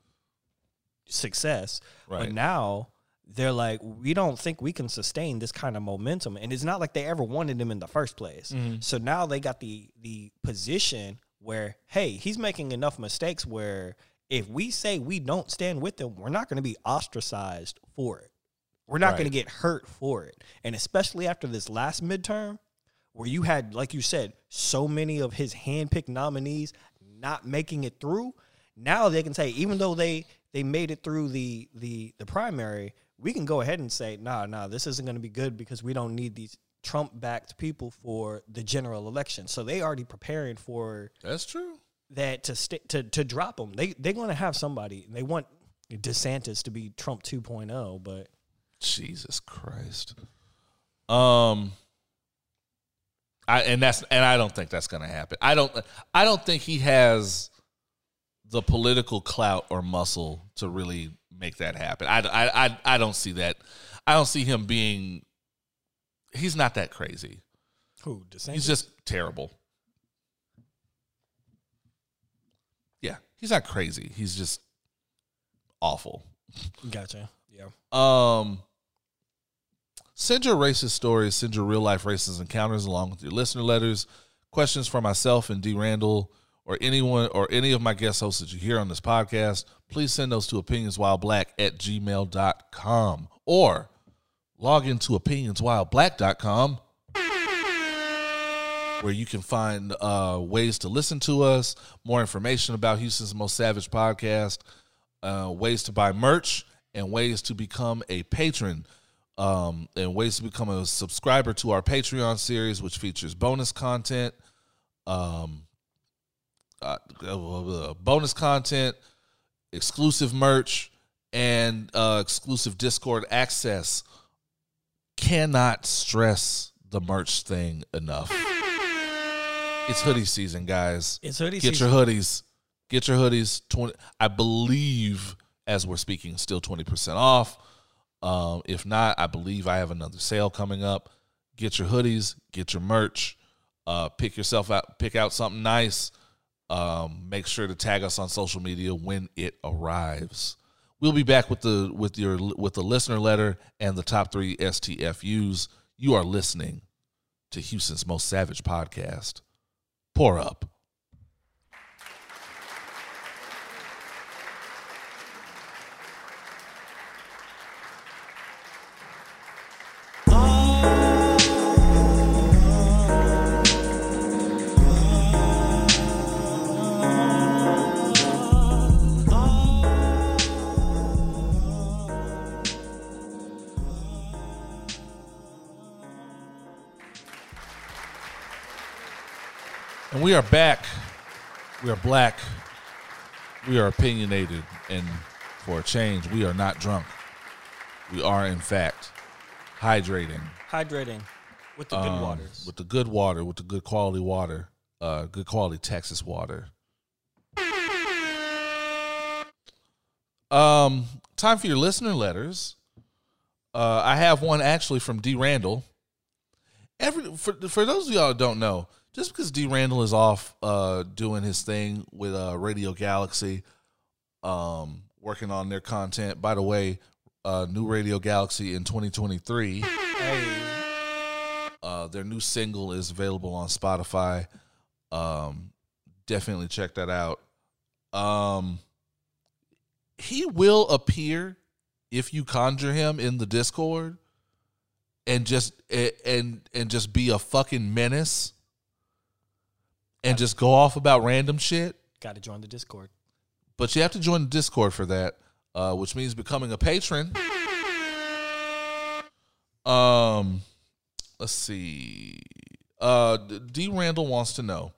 success. Right. But now they're like, we don't think we can sustain this kind of momentum, and it's not like they ever wanted him in the first place. Mm-hmm. So now they got the the position where, hey, he's making enough mistakes where if we say we don't stand with him, we're not going to be ostracized for it. We're not going to get hurt for it, and especially after this last midterm, where you had, like you said, so many of his handpicked nominees not making it through. Now they can say, even though they they made it through the the the primary, we can go ahead and say, nah, nah, this isn't going to be good because we don't need these Trump backed people for the general election. So they already preparing for That's true. that to st- to to drop them. They they're going to have somebody. They want DeSantis to be Trump 2.0, but Jesus Christ. Um I and that's and I don't think that's going to happen. I don't I don't think he has the political clout or muscle to really make that happen. I, I, I, I don't see that. I don't see him being he's not that crazy. who DeSantis? He's just terrible. Yeah, he's not crazy. He's just awful. gotcha. Yeah. Um, send your racist stories, send your real life racist encounters along with your listener letters, questions for myself and D. Randall, or anyone or any of my guest hosts that you hear on this podcast. Please send those to opinionswhileblack at gmail.com or log into opinionswhileblack.com where you can find uh, ways to listen to us, more information about Houston's Most Savage podcast, uh, ways to buy merch, and ways to become a patron, um, and ways to become a subscriber to our Patreon series, which features bonus content, um, uh, uh, bonus content, exclusive merch, and uh, exclusive Discord access. Cannot stress the merch thing enough. It's hoodie season, guys. It's hoodie Get season. your hoodies. Get your hoodies. Twenty. I believe, as we're speaking, still twenty percent off. Um, if not, I believe I have another sale coming up. Get your hoodies. Get your merch. Uh, pick yourself out. Pick out something nice. Um, make sure to tag us on social media when it arrives. We'll be back with the with your with the listener letter and the top three STFUs. You are listening to Houston's most savage podcast. Pour up. We are back. We are black. We are opinionated. And for a change, we are not drunk. We are, in fact, hydrating. Hydrating with the good um, waters. With the good water, with the good quality water, uh, good quality Texas water. Um, time for your listener letters. Uh, I have one actually from D. Randall. Every for for those of y'all that don't know, just because D. Randall is off uh, doing his thing with uh, Radio Galaxy, um, working on their content. By the way, uh, new Radio Galaxy in 2023. hey, Uh, their new single is available on Spotify. Um, definitely check that out. Um, he will appear if you conjure him in the Discord, and just and and just be a fucking menace, and just go off about random shit. got to join the Discord. But you have to join the Discord for that, uh, which means becoming a patron. Um, let's see. Uh, D. Randall wants to know: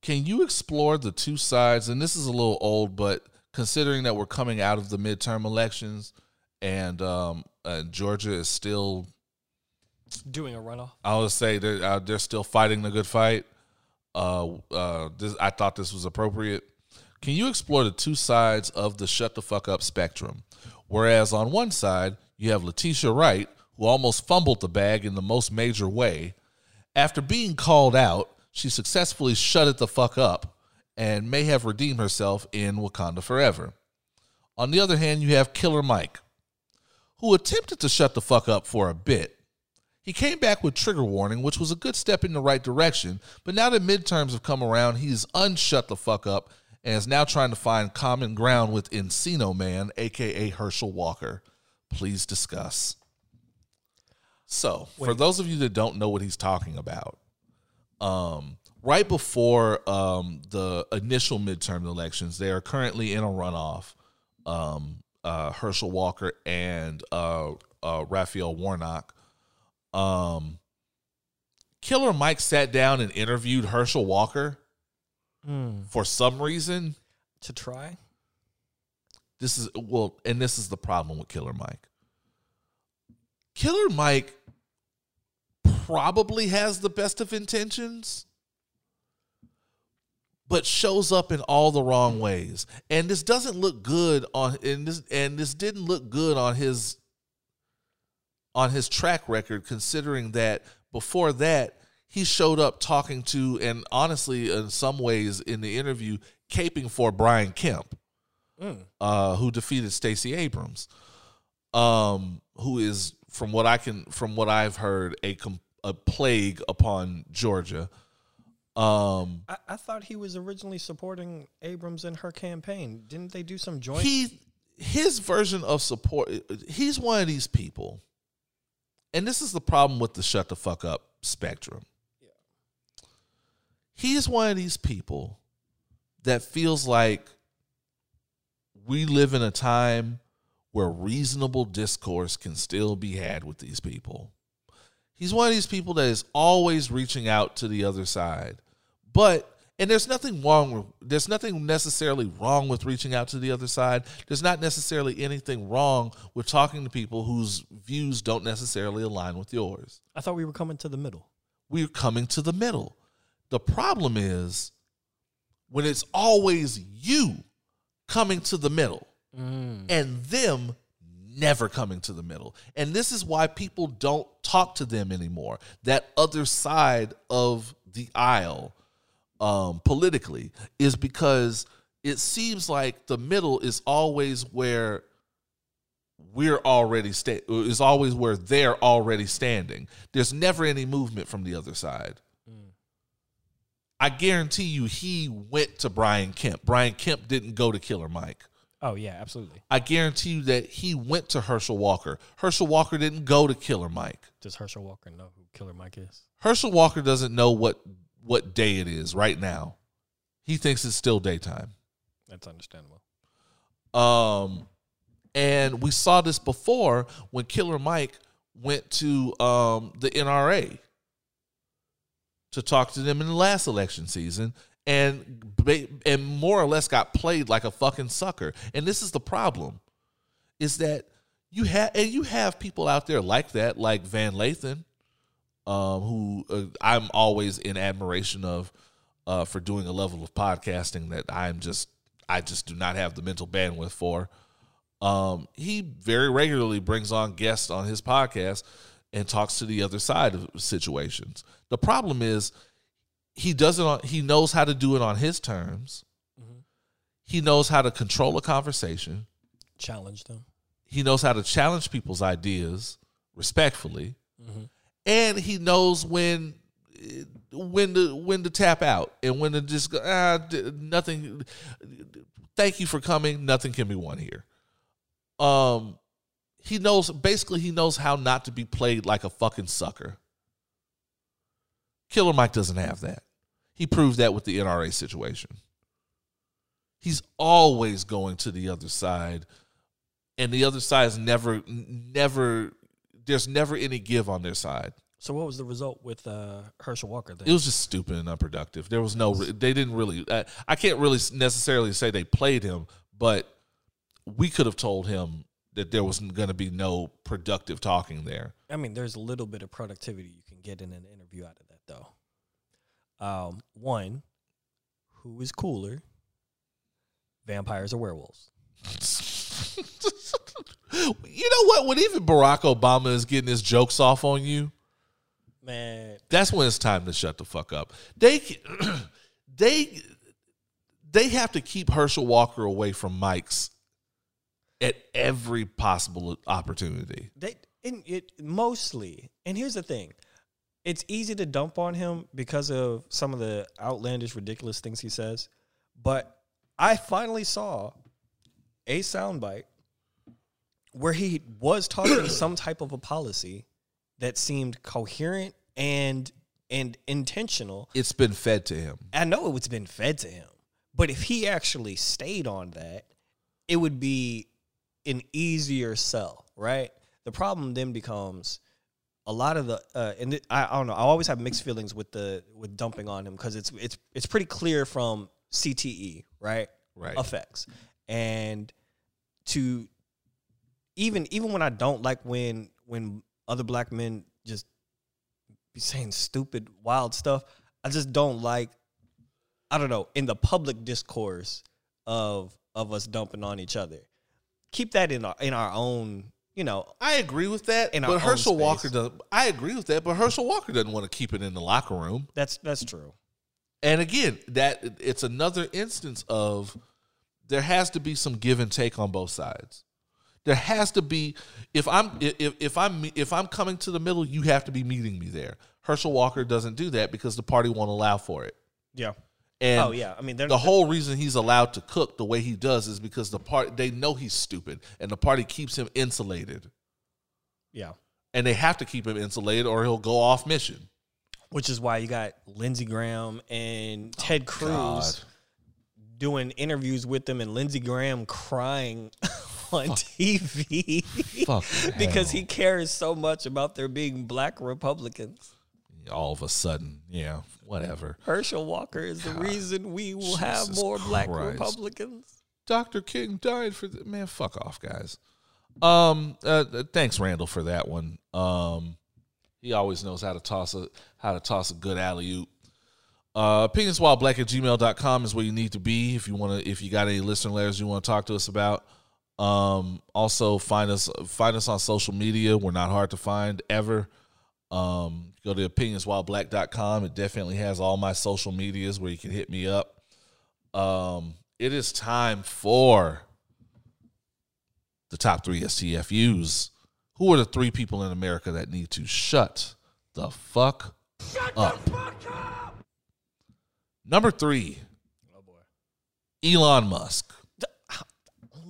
Can you explore the two sides? And this is a little old, but considering that we're coming out of the midterm elections and um, uh, Georgia is still, Doing a runoff. I would say they're uh, they're still fighting the good fight. Uh, uh, this, I thought this was appropriate. Can you explore the two sides of the shut the fuck up spectrum? Whereas on one side, you have Letitia Wright, who almost fumbled the bag in the most major way. After being called out, she successfully shut it the fuck up and may have redeemed herself in Wakanda Forever. On the other hand, you have Killer Mike, who attempted to shut the fuck up for a bit. He came back with trigger warning, which was a good step in the right direction, but now that midterms have come around, he's unshut the fuck up and is now trying to find common ground with Encino Man, aka Herschel Walker. Please discuss. So, for those of you that don't know what he's talking about, um, right before um, the initial midterm elections, they are currently in a runoff. Um, uh, Herschel Walker and uh, uh, Raphael Warnock. Um, Killer Mike sat down and interviewed Herschel Walker Mm. for some reason. To try? This is well, and this is the problem with Killer Mike. Killer Mike probably has the best of intentions, but shows up in all the wrong ways. And this doesn't look good on and this and this didn't look good on his on his track record considering that before that he showed up talking to and honestly in some ways in the interview caping for Brian Kemp uh, who defeated Stacey Abrams, um, who is from what I can, from what I've heard, a com- a plague upon Georgia. Um, I, I thought he was originally supporting Abrams in her campaign. Didn't they do some joint? he his version of support. He's one of these people, and this is the problem with the shut the fuck up spectrum. He is one of these people that feels like we live in a time where reasonable discourse can still be had with these people. He's one of these people that is always reaching out to the other side. But and there's nothing wrong with there's nothing necessarily wrong with reaching out to the other side. There's not necessarily anything wrong with talking to people whose views don't necessarily align with yours. I thought we were coming to the middle. We're coming to the middle. The problem is when it's always you coming to the middle mm. and them never coming to the middle. And this is why people don't talk to them anymore. That other side of the aisle um, politically is because it seems like the middle is always where we're already sta- is always where they're already standing. There's never any movement from the other side. I guarantee you he went to Brian Kemp. Brian Kemp didn't go to Killer Mike. Oh yeah, absolutely. I guarantee you that he went to Herschel Walker. Herschel Walker didn't go to Killer Mike. Does Herschel Walker know who Killer Mike is? Herschel Walker doesn't know what what day it is right now. He thinks it's still daytime. That's understandable. Um, and we saw this before when Killer Mike went to um, the NRA to talk to them in the last election season, and and more or less got played like a fucking sucker. And this is the problem, is that you have and you have people out there like that, like Van Lathan, um, who uh, I'm always in admiration of uh, for doing a level of podcasting that I'm just I just do not have the mental bandwidth for. Um, he very regularly brings on guests on his podcast and talks to the other side of situations. The problem is he doesn't he knows how to do it on his terms. He knows how to control a conversation. Challenge them. He knows how to challenge people's ideas respectfully. And he knows when when to when to tap out and when to just go, ah, nothing thank you for coming. Nothing can be won here. Um he knows basically he knows how not to be played like a fucking sucker. Killer mike doesn't have that. He proved that with the nra situation. He's always going to the other side and the other side is never never there's never any give on their side So what was the result with uh, Herschel Walker then? It was just stupid and unproductive. There was no. They didn't really. I, I can't really necessarily say they played him, but we could have told him that there was going to be no productive talking there. I mean, there's a little bit of productivity you can get in an interview out of that, though. Um, one, who is cooler, vampires or werewolves? you know what? When even Barack Obama is getting his jokes off on you, Man, that's when it's time to shut the fuck up. They they they have to keep Herschel Walker away from mics at every possible opportunity. they in it mostly. And here's the thing: it's easy to dump on him because of some of the outlandish, ridiculous things he says. But I finally saw a soundbite where he was talking some type of a policy that seemed coherent and and intentional. It's been fed to him. I know it's been fed to him, but if he actually stayed on that, it would be an easier sell, right? The problem then becomes a lot of the uh, and it, I, I don't know. I always have mixed feelings with the with dumping on him because it's it's it's pretty clear from CTE, right? Right. Effects and to even even when I don't like when when other black men just be saying stupid wild stuff, I just don't like I don't know, in the public discourse of of us dumping on each other. Keep that in our in our own, you know, I agree with that, In but Herschel. Walker does. I agree with that, but Herschel Walker doesn't want to keep it in the locker room. that's that's true. And again, that it's another instance of there has to be some give and take on both sides. There has to be if I'm if if I'm if I'm coming to the middle, you have to be meeting me there. Herschel Walker doesn't do that because the party won't allow for it. Yeah. And oh yeah. I mean the whole reason he's allowed to cook the way he does is because the part they know he's stupid and the party keeps him insulated. Yeah. And they have to keep him insulated or he'll go off mission. Which is why you got Lindsey Graham and oh, Ted Cruz God. doing interviews with them and Lindsey Graham crying on TV Fuck because he cares so much about there being black Republicans. all of a sudden, yeah, whatever. Herschel Walker is the reason we will have Jesus more black Republicans. Dr. King died for the man. Fuck off, guys. Um, uh, thanks, Randall, for that one. Um, he always knows how to toss a how to toss a good alley oop. Uh, opinionswhileblack at gmail.com is where you need to be if you want to if you got any listener letters you want to talk to us about. Um, also find us find us on social media. We're not hard to find ever. Um, go to opinionswhileblack.com. It definitely has all my social medias where you can hit me up. Um, it is time for the top three STFUs. Who are the three people in America that need to shut the fuck up? Number three, Oh boy. Elon Musk.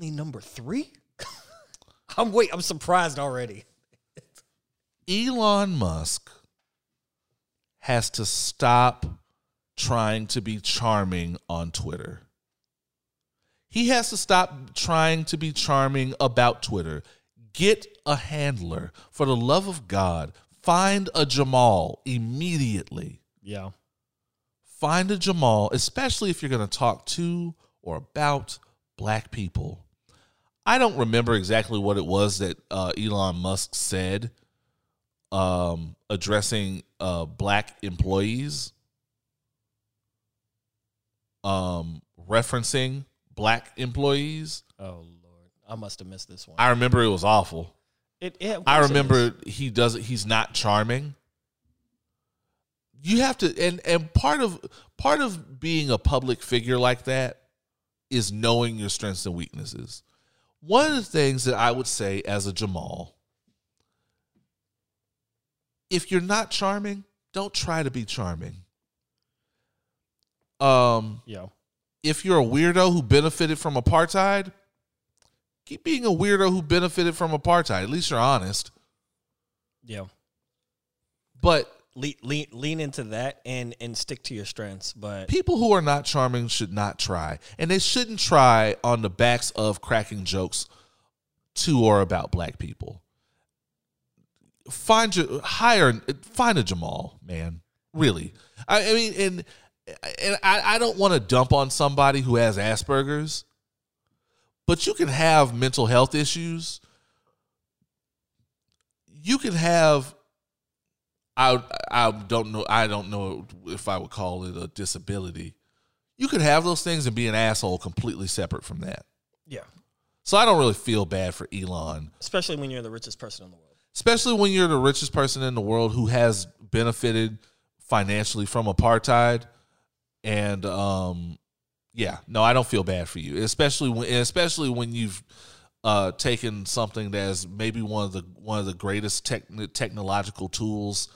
Only number three? I'm wait, I'm surprised already. Elon Musk has to stop trying to be charming on Twitter. He has to stop trying to be charming about Twitter. Get a handler. For the love of God, find a Jamal immediately. Yeah. Find a Jamal, especially if you're going to talk to or about black people. I don't remember exactly what it was that uh, Elon Musk said um, addressing uh, black employees, um, referencing black employees. Oh lord. I must have missed this one. I remember it was awful. It, of I course it remember he does he's not charming. You have to and and part of part of being a public figure like that is knowing your strengths and weaknesses. One of the things that I would say as a Jamal, if you're not charming, don't try to be charming. Um Yeah. if you're a weirdo who benefited from apartheid, keep being a weirdo who benefited from apartheid. At least you're honest. Yeah. But Lean, lean, lean into that and and stick to your strengths. But people who are not charming should not try. And they shouldn't try on the backs of cracking jokes to or about black people. find your hire find a Jamal, man. Really, I, I mean, and and I, I don't want to dump on somebody who has Asperger's, but you can have mental health issues. You can have. I I don't know. I don't know if I would call it a disability. You could have those things and be an asshole completely separate from that. Yeah. So I don't really feel bad for Elon Especially when you're the richest person in the world. especially when you're the richest person in the world who has benefited financially from apartheid and um yeah no i don't feel bad for you especially when especially when you've uh taken something that's maybe one of the one of the greatest tech, technological tools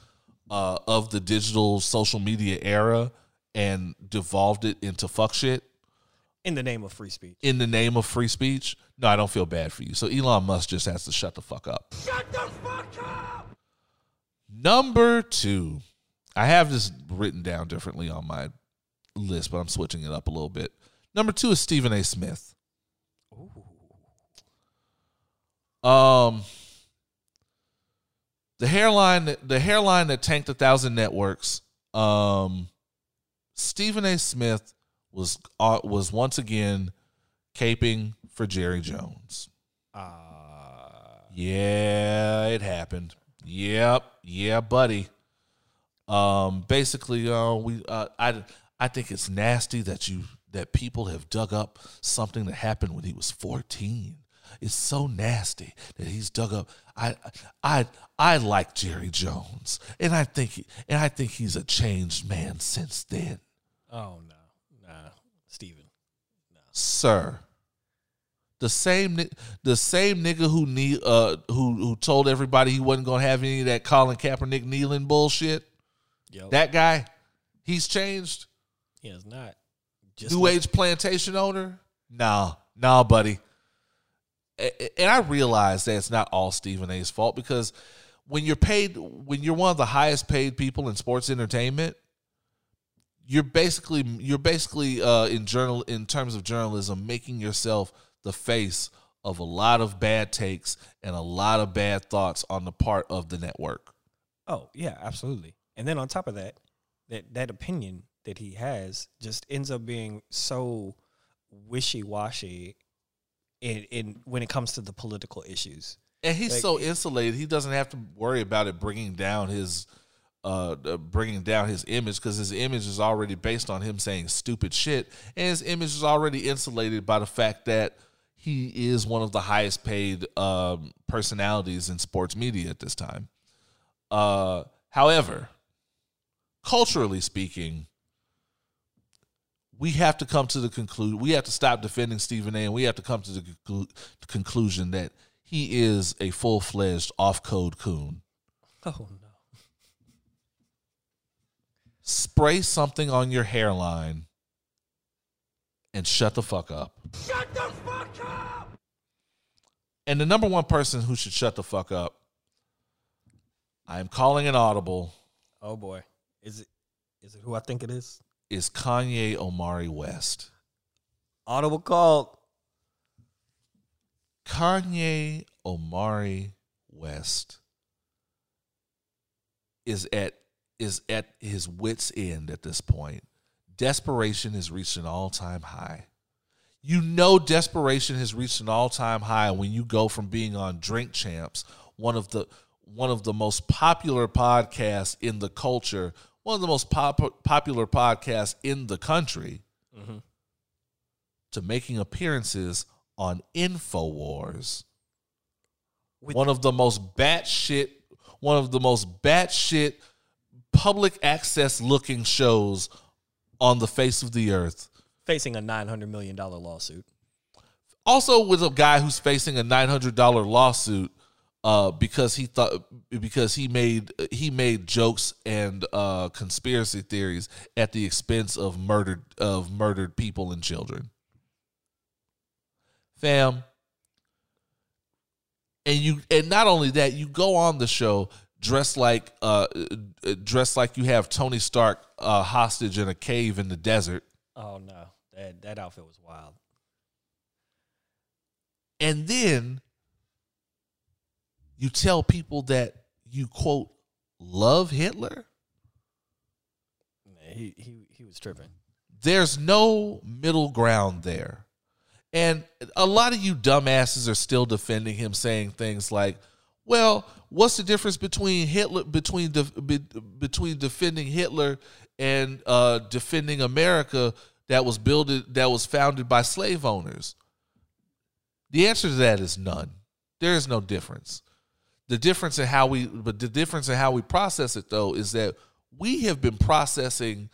uh of the digital social media era and devolved it into fuck shit In the name of free speech. in the name of free speech no i don't feel bad for you so elon musk just has to shut the fuck up Shut the fuck up. Number two, I have this written down differently on my list, but I'm switching it up a little bit. Number two is Stephen A. Smith. Um, the hairline, the hairline that tanked a thousand networks. Um, Stephen A. Smith was uh, was once again caping for Jerry Jones. Uh, Yeah, it happened. Yep, yeah, buddy. Um, basically, uh, we, uh, I, I think it's nasty that you that people have dug up something that happened when he was fourteen. It's so nasty that he's dug up. I, I, I like Jerry Jones, and I think, he, and I think he's a changed man since then, oh no, nah, Stephen. sir. The same, the same nigga who need, uh, who who told everybody he wasn't gonna have any of that Colin Kaepernick kneeling bullshit. Yo, That guy, he's changed. he is not. Just New like- age plantation owner? Nah, nah, buddy. And I realize that it's not all Stephen A's fault because when you're paid, when you're one of the highest paid people in sports entertainment, you're basically you're basically uh, in journal in terms of journalism making yourself the face of a lot of bad takes and a lot of bad thoughts on the part of the network. Oh yeah, absolutely. And then on top of that, that that opinion that he has just ends up being so wishy washy in in when it comes to the political issues. And he's Like- so insulated; he doesn't have to worry about it bringing down his, uh, bringing down his image because his image is already based on him saying stupid shit, and his image is already insulated by the fact that he is one of the highest paid um, personalities in sports media at this time. Uh, however, culturally speaking, we have to come to the conclusion. We have to stop defending Stephen A. and we have to come to the conclu- conclusion that he is a full fledged off code coon. Oh no. Spray something on your hairline and shut the fuck up. Shut the fuck up! And the number one person who should shut the fuck up, I am calling an audible, Oh boy. Is it is it who I think it is? is Kanye Omari West. Audible called. Kanye Omari West is at is at his wits end at this point. Desperation has reached an all-time high. You know desperation has reached an all-time high when you go from being on Drink Champs, one of the one of the most popular podcasts in the culture, one of the most pop- popular podcasts in the country, mm-hmm. to making appearances on InfoWars With- one of the most batshit, one of the most batshit public access looking shows on the face of the earth. facing a nine hundred million dollar lawsuit. Also, with a guy who's facing a nine hundred dollar lawsuit uh, because he thought because he made he made jokes and uh, conspiracy theories at the expense of murdered of murdered people and children. Fam, and you and not only that, you go on the show dressed like uh, uh, dressed like you have Tony Stark uh, hostage in a cave in the desert. Oh no. That that outfit was wild. and then you tell people that you quote love Hitler, He he he was tripping. there's no middle ground there. And a lot of you dumbasses are still defending him, saying things like, "Well, what's the difference between Hitler between def- be, between defending Hitler and uh, defending America that was built that was founded by slave owners?" The answer to that is none. There is no difference. The difference in how we, but the difference in how we process it though is that we have been processing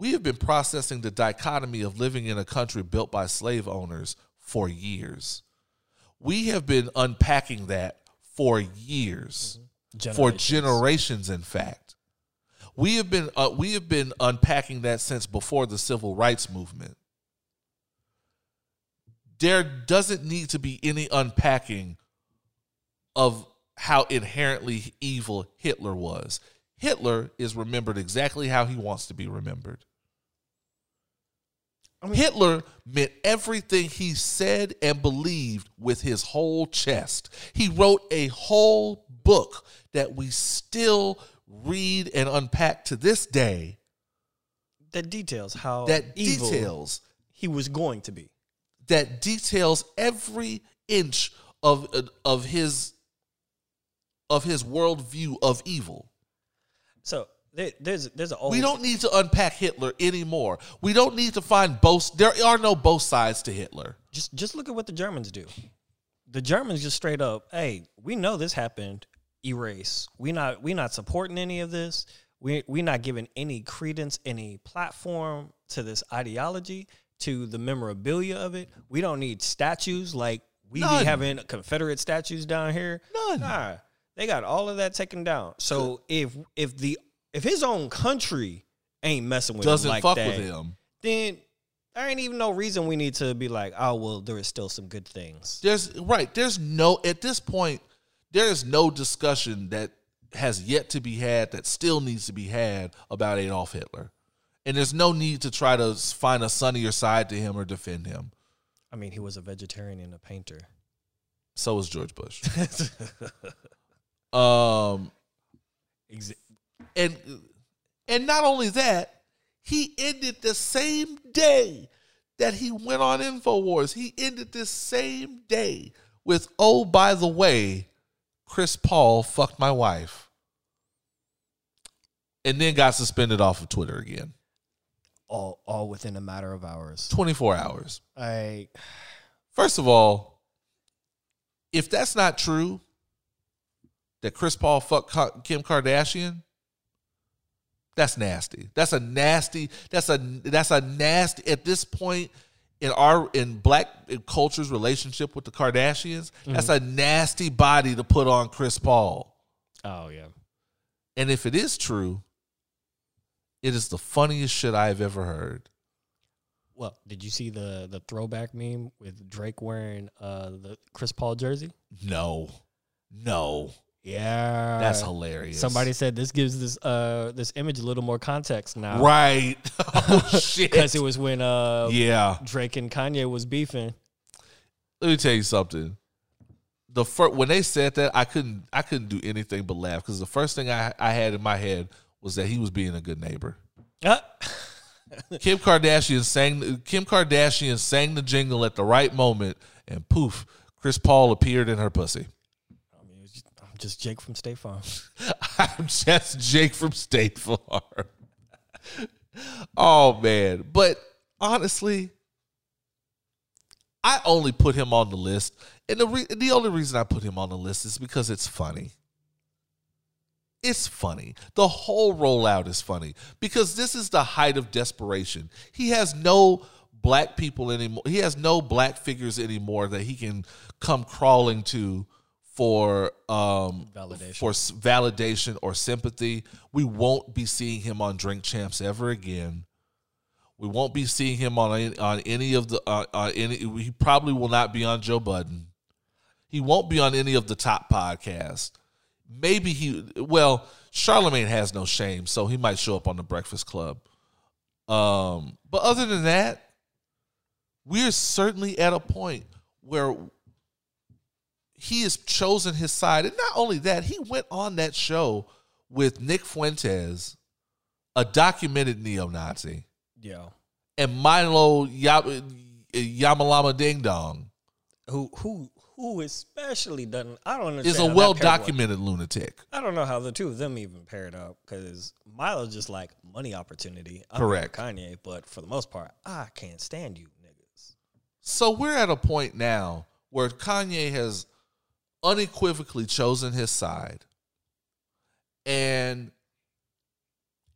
we have been processing the dichotomy of living in a country built by slave owners for years. We have been unpacking that for years, for Generations. generations. In fact, we have been uh, we have been unpacking that since before the civil rights movement. There doesn't need to be any unpacking of how inherently evil Hitler was. Hitler is remembered exactly how he wants to be remembered. Hitler meant everything he said and believed with his whole chest. He wrote a whole book that we still read and unpack to this day that details how that evil details he was going to be. that details every inch of of his of his worldview of evil. So there, there's there's an old We don't need to unpack Hitler anymore. We don't need to find both. There are no both sides to Hitler. just just look at what the Germans do. The Germans just straight up, hey, we know this happened. Erase. We not we not supporting any of this. We we not giving any credence, any platform to this ideology, to the memorabilia of it. We don't need statues like we None. be having Confederate statues down here. None. Nah, they got all of that taken down. So if if the if his own country ain't messing with Doesn't him like fuck that, with him. then there ain't even no reason we need to be like, oh well, there is still some good things. There's right. There's no at this point. There is no discussion that has yet to be had that still needs to be had about Adolf Hitler, and there's no need to try to find a sunnier side to him or defend him. I mean, he was a vegetarian and a painter. So was George Bush. um, Exa- and and not only that, he ended the same day that he went on Infowars. He ended this same day with, "Oh, by the way, Chris Paul fucked my wife," and then got suspended off of Twitter again. all all within a matter of hours. Twenty four hours. I First of all, if that's not true, that Chris Paul fucked Kim Kardashian, that's nasty. That's a nasty. That's a that's a nasty. At this point in our in black culture's relationship with the Kardashians, that's a nasty body to put on Chris Paul. oh yeah. And if it is true, it is the funniest shit I've ever heard. Well, did you see the the throwback meme with Drake wearing uh the Chris Paul jersey? No, no, Yeah, that's hilarious. Somebody said this gives this uh this image a little more context now, Right. Oh shit. Because it was when uh yeah. Drake and Kanye was beefing. Let me tell you something. The first when they said that, I couldn't I couldn't do anything but laugh because the first thing I I had in my head was that he was being a good neighbor. Ah, Kim Kardashian sang Kim Kardashian sang the jingle at the right moment, and poof, Chris Paul appeared in her pussy. I mean, it was just, Jake from State Farm. I'm just Jake from State Farm. oh man, but honestly, I only put him on the list, and the re- the only reason I put him on the list is because it's funny. It's funny. The whole rollout is funny because this is the height of desperation. He has no black people anymore. He has no black figures anymore that he can come crawling to for um Validation. for validation or sympathy. We won't be seeing him on Drink Champs ever again. We won't be seeing him on any, on any of the uh, on any. He probably will not be on Joe Budden. He won't be on any of the top podcasts. Maybe he. Well, Charlemagne has no shame, so he might show up on the Breakfast Club. Um, but other than that, we're certainly at a point where he has chosen his side. And not only that, he went on that show with Nick Fuentes, a documented neo Nazi, Yeah. and Milo Ya- Yamalama Ding Dong Who who who especially doesn't I don't understand. is a well documented lunatic. I don't know how the two of them even paired up because Milo's just like money opportunity. I'm Correct. Kanye, but for the most part, I can't stand you niggas. So we're at a point now where Kanye has unequivocally chosen his side and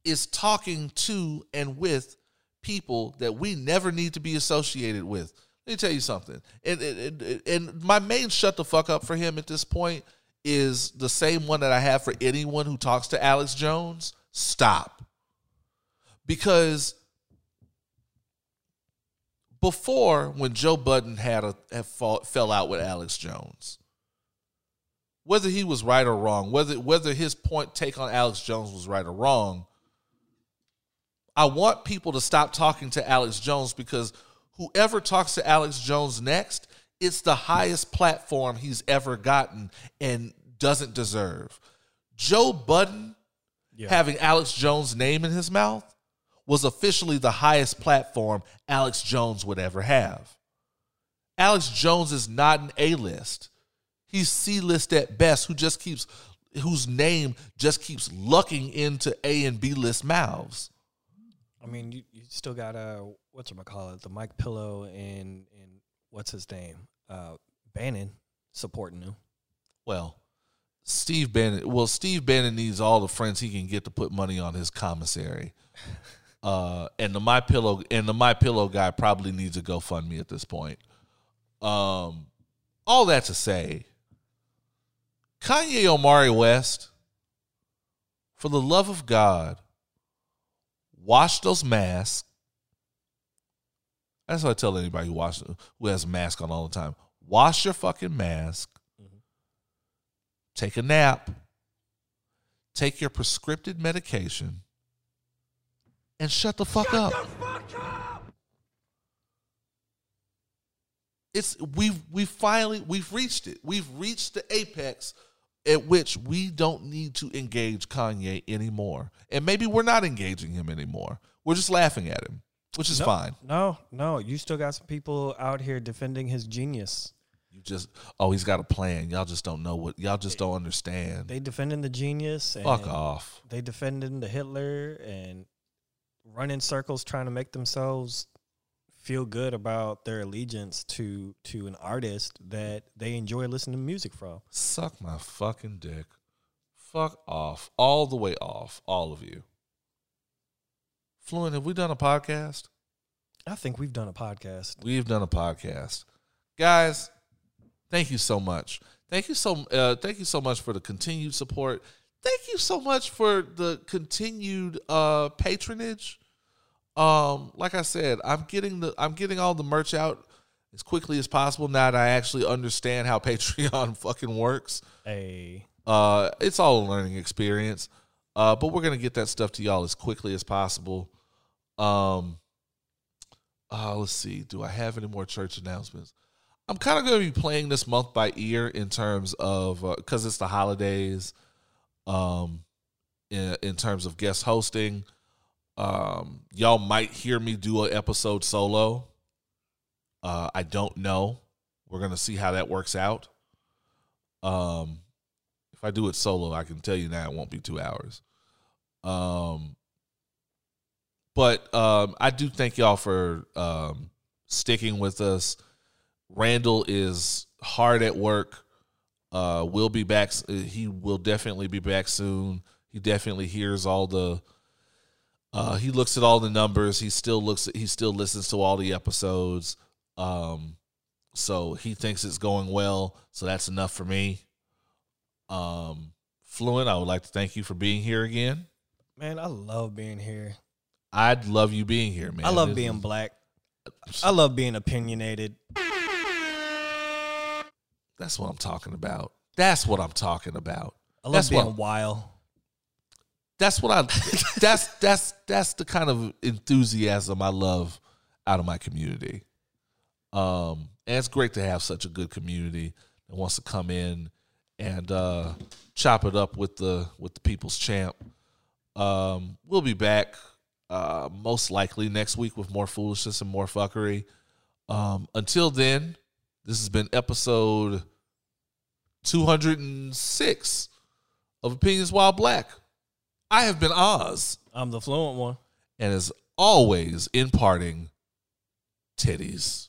is talking to and with people that we never need to be associated with. Let me tell you something. And, and, and- my main shut the fuck up for him at this point is the same one that I have for anyone who talks to Alex Jones. Stop. Because before when Joe Budden had a had fell out with Alex Jones, whether he was right or wrong, whether whether his point take on Alex Jones was right or wrong, I want people to stop talking to Alex Jones because whoever talks to Alex Jones next, it's the highest platform he's ever gotten and doesn't deserve. Joe Budden Yeah. having Alex Jones' name in his mouth was officially the highest platform Alex Jones would ever have. Alex Jones is not an A list. He's C list at best, who just keeps whose name just keeps lucking into A and B list mouths. I mean, you, you still got uh what's it call it, the Mike Pillow and and what's his name, uh Bannon supporting him. Well, Steve Bannon. Well, Steve Bannon needs all the friends he can get to put money on his commissary. Uh, and the my pillow and the my pillow guy probably needs a GoFundMe at this point. Um, all that to say, Kanye Omari West, for the love of God, wash those masks. That's what I tell anybody who wash who has a mask on all the time. Wash your fucking mask mm-hmm. take a nap, take your prescripted medication, and shut the fuck up. It's we've we finally we've reached it. We've reached the apex at which we don't need to engage Kanye anymore. And maybe we're not engaging him anymore. We're just laughing at him, which is no, fine. No, no, you still got some people out here defending his genius. You just oh, he's got a plan. Y'all just don't know what y'all just don't understand. They defending the genius. And Fuck off. They defending the Hitler and running circles trying to make themselves feel good about their allegiance to to an artist that they enjoy listening to music from. Suck my fucking dick. Fuck off. All the way off. All of you. Fluent, have we done a podcast? I think we've done a podcast. We've done a podcast. Guys, thank you so much. Thank you so uh, thank you so much for the continued support. Thank you so much for the continued uh patronage. Um like I said, I'm getting the I'm getting all the merch out as quickly as possible now that I actually understand how Patreon fucking works. A Uh, it's all a learning experience. Uh, but we're gonna get that stuff to y'all as quickly as possible. Um, uh, let's see. Do I have any more church announcements? I'm kind of gonna be playing this month by ear in terms of because it's the holidays. Um, in, in terms of guest hosting, um, y'all might hear me do an episode solo. Uh, I don't know. We're gonna see how that works out. Um, if I do it solo, I can tell you now it won't be two hours. Um, but um, I do thank y'all for um, sticking with us. Randall is hard at work. Uh, we'll be back. He will definitely be back soon. He definitely hears all the. Uh, he looks at all the numbers. He still looks. At, he still listens to all the episodes. Um, so he thinks it's going well. So that's enough for me. Um, Fluent, I would like to thank you for being here again. man, I love being here. I'd love you being here, man. I love This being is- black. I love being opinionated. That's what I'm talking about. That's what I'm talking about. I love That's being what- wild. That's what I. that's that's that's the kind of enthusiasm I love out of my community. Um, and it's great to have such a good community. that wants to come in and uh, chop it up with the with the people's champ. Um, we'll be back uh, most likely next week with more foolishness and more fuckery. Um, until then, this has been episode 206 of Opinions While Black. I have been Oz, I'm the fluent one. and as always, imparting titties. Titties.